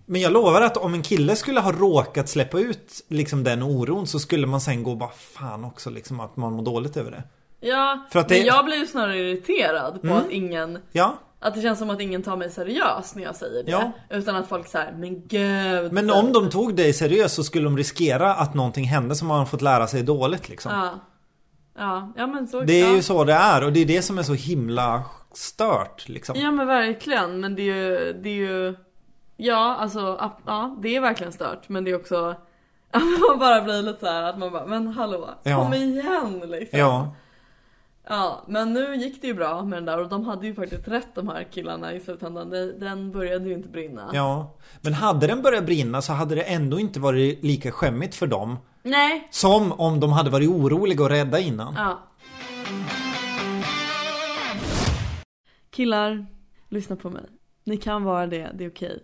men jag lovar att om en kille skulle ha råkat släppa ut liksom den oron så skulle man sen gå och bara fan också liksom att man mår dåligt över det. Ja, För att men det- jag blir ju snarare irriterad på Mm. att ingen Ja, Att det känns som att ingen tar mig seriöst när jag säger det. Ja. Utan att folk säger men gud. men om de tog dig seriöst så skulle de riskera att någonting hände som man fått lära sig dåligt liksom. Ja. Ja, ja men så. Det är ja. ju så det är och det är det som är så himla stört liksom. Ja men verkligen, men det är ju, det är ju Ja alltså, ja det är verkligen stört men det är också (laughs) att man bara blir lite så här att man bara, men hallå, Ja. kom igen liksom. Ja, Ja, men nu gick det ju bra med den där och de hade ju faktiskt rätt de här killarna i slutändan. Den började ju inte brinna. ja. Men hade den börjat brinna så hade det ändå inte varit lika skämmigt för dem. Nej. Som om de hade varit oroliga och rädda innan. Ja. Killar, lyssna på mig. Ni kan vara det, det är okej.